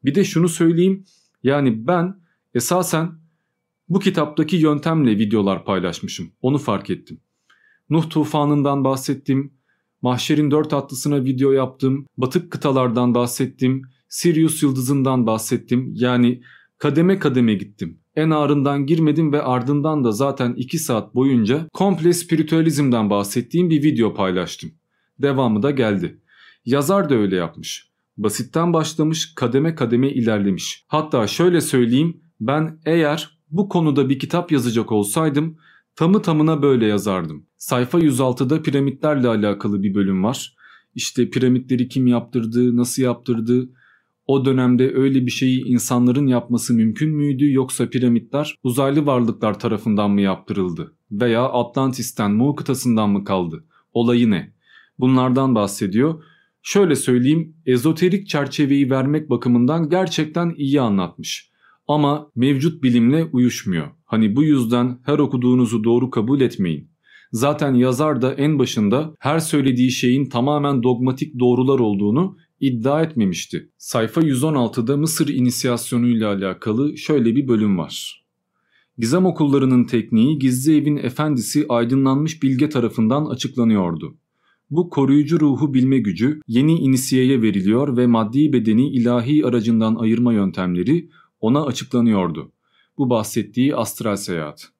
Bir de şunu söyleyeyim. Yani ben esasen bu kitaptaki yöntemle videolar paylaşmışım. Onu fark ettim. Nuh tufanından bahsettim. Mahşerin dört atlısına video yaptım. Batık kıtalardan bahsettim. Sirius yıldızından bahsettim. Yani kademe kademe gittim. En ağrından girmedim ve ardından da zaten 2 saat boyunca komple spiritüalizmden bahsettiğim bir video paylaştım. Devamı da geldi. Yazar da öyle yapmış. Basitten başlamış, kademe kademe ilerlemiş. Hatta şöyle söyleyeyim, ben eğer bu konuda bir kitap yazacak olsaydım tamı tamına böyle yazardım. Sayfa 106'da piramitlerle alakalı bir bölüm var. İşte piramitleri kim yaptırdı, nasıl yaptırdı, o dönemde öyle bir şeyi insanların yapması mümkün müydü yoksa piramitler uzaylı varlıklar tarafından mı yaptırıldı? Veya Atlantis'ten, Mu kıtasından mı kaldı? Olayı ne? Bunlardan bahsediyor. Şöyle söyleyeyim, ezoterik çerçeveyi vermek bakımından gerçekten iyi anlatmış. Ama mevcut bilimle uyuşmuyor. Hani bu yüzden her okuduğunuzu doğru kabul etmeyin. Zaten yazar da en başında her söylediği şeyin tamamen dogmatik doğrular olduğunu iddia etmemişti. Sayfa 116'da Mısır inisiyasyonu ile alakalı şöyle bir bölüm var. Gizem okullarının tekniği gizli evin efendisi aydınlanmış bilge tarafından açıklanıyordu. Bu koruyucu ruhu bilme gücü yeni inisiyeye veriliyor ve maddi bedeni ilahi aracından ayırma yöntemleri ona açıklanıyordu. Bu bahsettiği astral seyahat.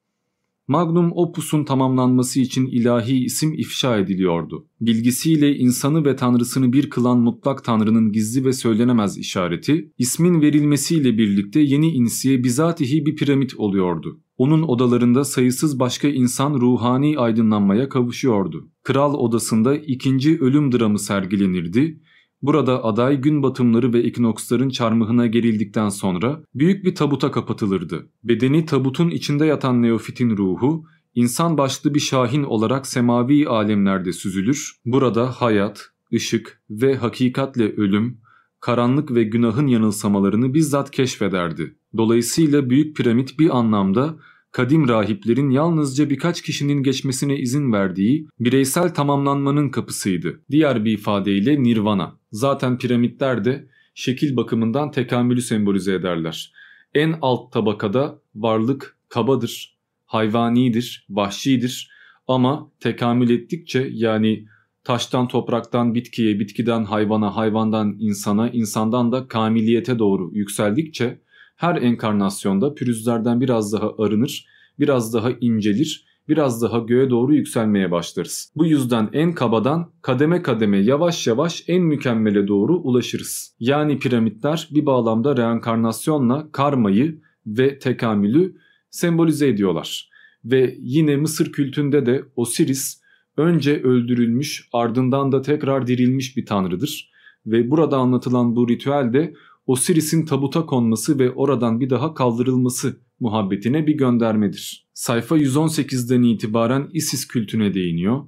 Magnum Opus'un tamamlanması için ilahi isim ifşa ediliyordu. Bilgisiyle insanı ve tanrısını bir kılan mutlak tanrının gizli ve söylenemez işareti, ismin verilmesiyle birlikte yeni inisiye bizatihi bir piramit oluyordu. Onun odalarında sayısız başka insan ruhani aydınlanmaya kavuşuyordu. Kral odasında ikinci ölüm dramı sergilenirdi Burada aday gün batımları ve ekinoksların çarmıhına gerildikten sonra büyük bir tabuta kapatılırdı. Bedeni tabutun içinde yatan neofitin ruhu, insan başlı bir şahin olarak semavi alemlerde süzülür. Burada hayat, ışık ve hakikatle ölüm, karanlık ve günahın yanılsamalarını bizzat keşfederdi. Dolayısıyla Büyük Piramit bir anlamda kadim rahiplerin yalnızca birkaç kişinin geçmesine izin verdiği bireysel tamamlanmanın kapısıydı. Diğer bir ifadeyle nirvana. Zaten piramitler de şekil bakımından tekamülü sembolize ederler. En alt tabakada varlık kabadır, hayvanidir, vahşidir ama tekamül ettikçe yani taştan topraktan bitkiye, bitkiden hayvana, hayvandan insana, insandan da kamiliyete doğru yükseldikçe her enkarnasyonda pürüzlerden biraz daha arınır, biraz daha incelir, biraz daha göğe doğru yükselmeye başlarız. Bu yüzden en kabadan kademe kademe yavaş yavaş en mükemmele doğru ulaşırız. Yani piramitler bir bağlamda reenkarnasyonla karmayı ve tekamülü sembolize ediyorlar. Ve yine Mısır kültünde de Osiris önce öldürülmüş ardından da tekrar dirilmiş bir tanrıdır. Ve burada anlatılan bu ritüel de Osiris'in tabuta konması ve oradan bir daha kaldırılması muhabbetine bir göndermedir. Sayfa 118'den itibaren Isis kültüne değiniyor.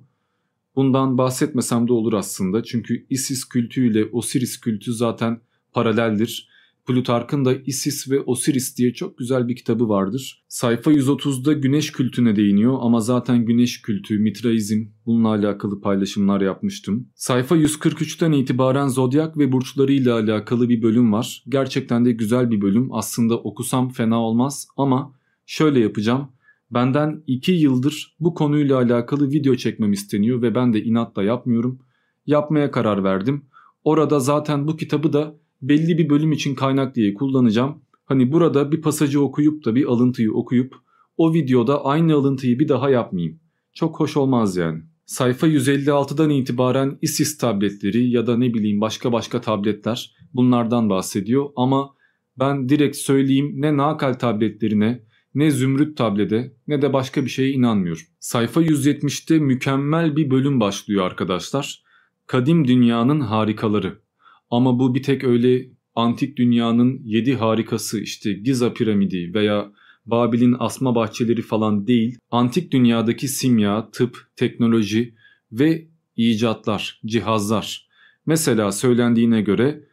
Bundan bahsetmesem de olur aslında çünkü Isis kültüyle Osiris kültü zaten paraleldir. Plutark'ın da Isis ve Osiris diye çok güzel bir kitabı vardır. Sayfa 130'da güneş kültüne değiniyor ama zaten güneş kültü, mitraizm bununla alakalı paylaşımlar yapmıştım. Sayfa 143'ten itibaren zodyak ve burçlarıyla alakalı bir bölüm var. Gerçekten de güzel bir bölüm. Aslında okusam fena olmaz ama şöyle yapacağım. Benden 2 yıldır bu konuyla alakalı video çekmem isteniyor ve ben de inatla yapmıyorum. Yapmaya karar verdim. Orada zaten bu kitabı da belli bir bölüm için kaynak diye kullanacağım. Hani burada bir pasajı okuyup da bir alıntıyı okuyup o videoda aynı alıntıyı bir daha yapmayayım. Çok hoş olmaz yani. Sayfa 156'dan itibaren ISIS tabletleri ya da ne bileyim başka başka tabletler bunlardan bahsediyor ama ben direkt söyleyeyim ne nakal tabletlerine ne zümrüt tablede ne de başka bir şeye inanmıyorum. Sayfa 170'te mükemmel bir bölüm başlıyor arkadaşlar. Kadim dünyanın harikaları. Ama bu bir tek öyle antik dünyanın yedi harikası işte Giza piramidi veya Babil'in asma bahçeleri falan değil. Antik dünyadaki simya, tıp, teknoloji ve icatlar, cihazlar. Mesela söylendiğine göre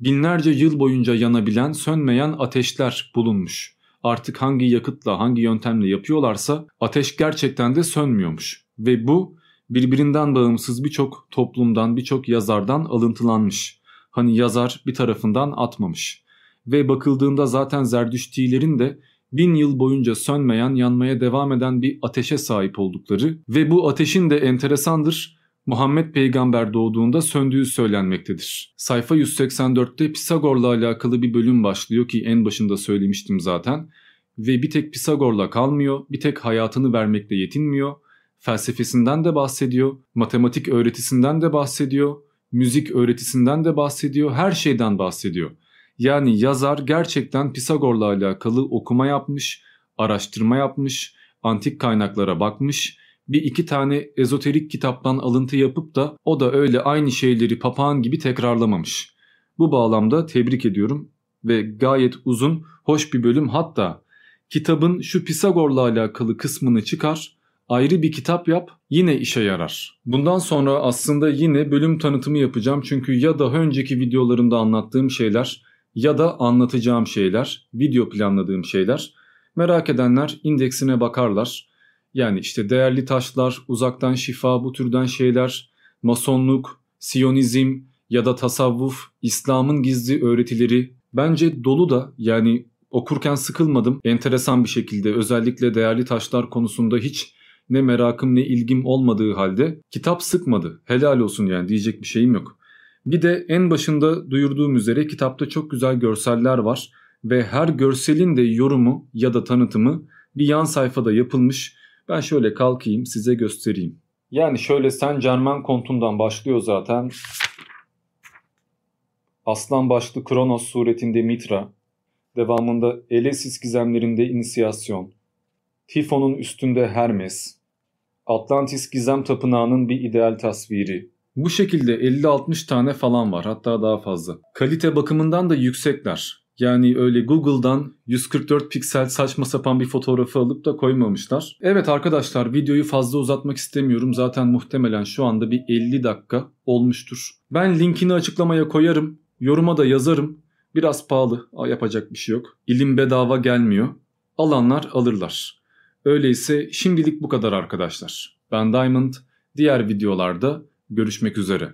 binlerce yıl boyunca yanabilen sönmeyen ateşler bulunmuş. artık hangi yakıtla hangi yöntemle yapıyorlarsa ateş gerçekten de sönmüyormuş. Ve bu birbirinden bağımsız birçok toplumdan birçok yazardan alıntılanmış. Hani yazar bir tarafından atmamış. Ve bakıldığında zaten Zerdüştilerin de bin yıl boyunca sönmeyen, yanmaya devam eden bir ateşe sahip oldukları ve bu ateşin de enteresandır Muhammed peygamber doğduğunda söndüğü söylenmektedir. Sayfa 184'te Pisagor'la alakalı bir bölüm başlıyor ki en başında söylemiştim zaten. Ve bir tek Pisagor'la kalmıyor, bir tek hayatını vermekle yetinmiyor. Felsefesinden de bahsediyor, matematik öğretisinden de bahsediyor, müzik öğretisinden de bahsediyor, her şeyden bahsediyor. Yani yazar gerçekten Pisagor'la alakalı okuma yapmış, araştırma yapmış, antik kaynaklara bakmış, bir iki tane ezoterik kitaptan alıntı yapıp da o da öyle aynı şeyleri papağan gibi tekrarlamamış. Bu bağlamda tebrik ediyorum ve gayet uzun, hoş bir bölüm hatta kitabın şu Pisagor'la alakalı kısmını çıkar, ayrı bir kitap yap yine işe yarar. Bundan sonra aslında yine bölüm tanıtımı yapacağım çünkü ya daha önceki videolarımda anlattığım şeyler ya da anlatacağım şeyler, video planladığım şeyler. Merak edenler indeksine bakarlar. Yani işte değerli taşlar, uzaktan şifa bu türden şeyler, masonluk, siyonizm ya da tasavvuf, İslam'ın gizli öğretileri bence dolu da yani okurken sıkılmadım. Enteresan bir şekilde özellikle değerli taşlar konusunda hiç ne merakım ne ilgim olmadığı halde kitap sıkmadı. Helal olsun yani diyecek bir şeyim yok. Bir de en başında duyurduğum üzere kitapta çok güzel görseller var ve her görselin de yorumu ya da tanıtımı bir yan sayfada yapılmış. Ben şöyle kalkayım size göstereyim. Yani şöyle Saint Germain kontundan başlıyor zaten. Aslan başlı Kronos suretinde Mitra. Devamında Elesis gizemlerinde inisiyasyon. Tifon'un üstünde Hermes. Atlantis gizem tapınağının bir ideal tasviri. Bu şekilde 50-60 tane falan var hatta daha fazla. Kalite bakımından da yüksekler. Yani öyle Google'dan 144 piksel saçma sapan bir fotoğrafı alıp da koymamışlar. Evet arkadaşlar videoyu fazla uzatmak istemiyorum. Zaten muhtemelen şu anda bir 50 dakika olmuştur. Ben linkini açıklamaya koyarım. Yoruma da yazarım. Biraz pahalı. Yapacak bir şey yok. İlim bedava gelmiyor. Alanlar alırlar. Öyleyse şimdilik bu kadar arkadaşlar. Ben Diamond. Diğer videolarda Görüşmek üzere.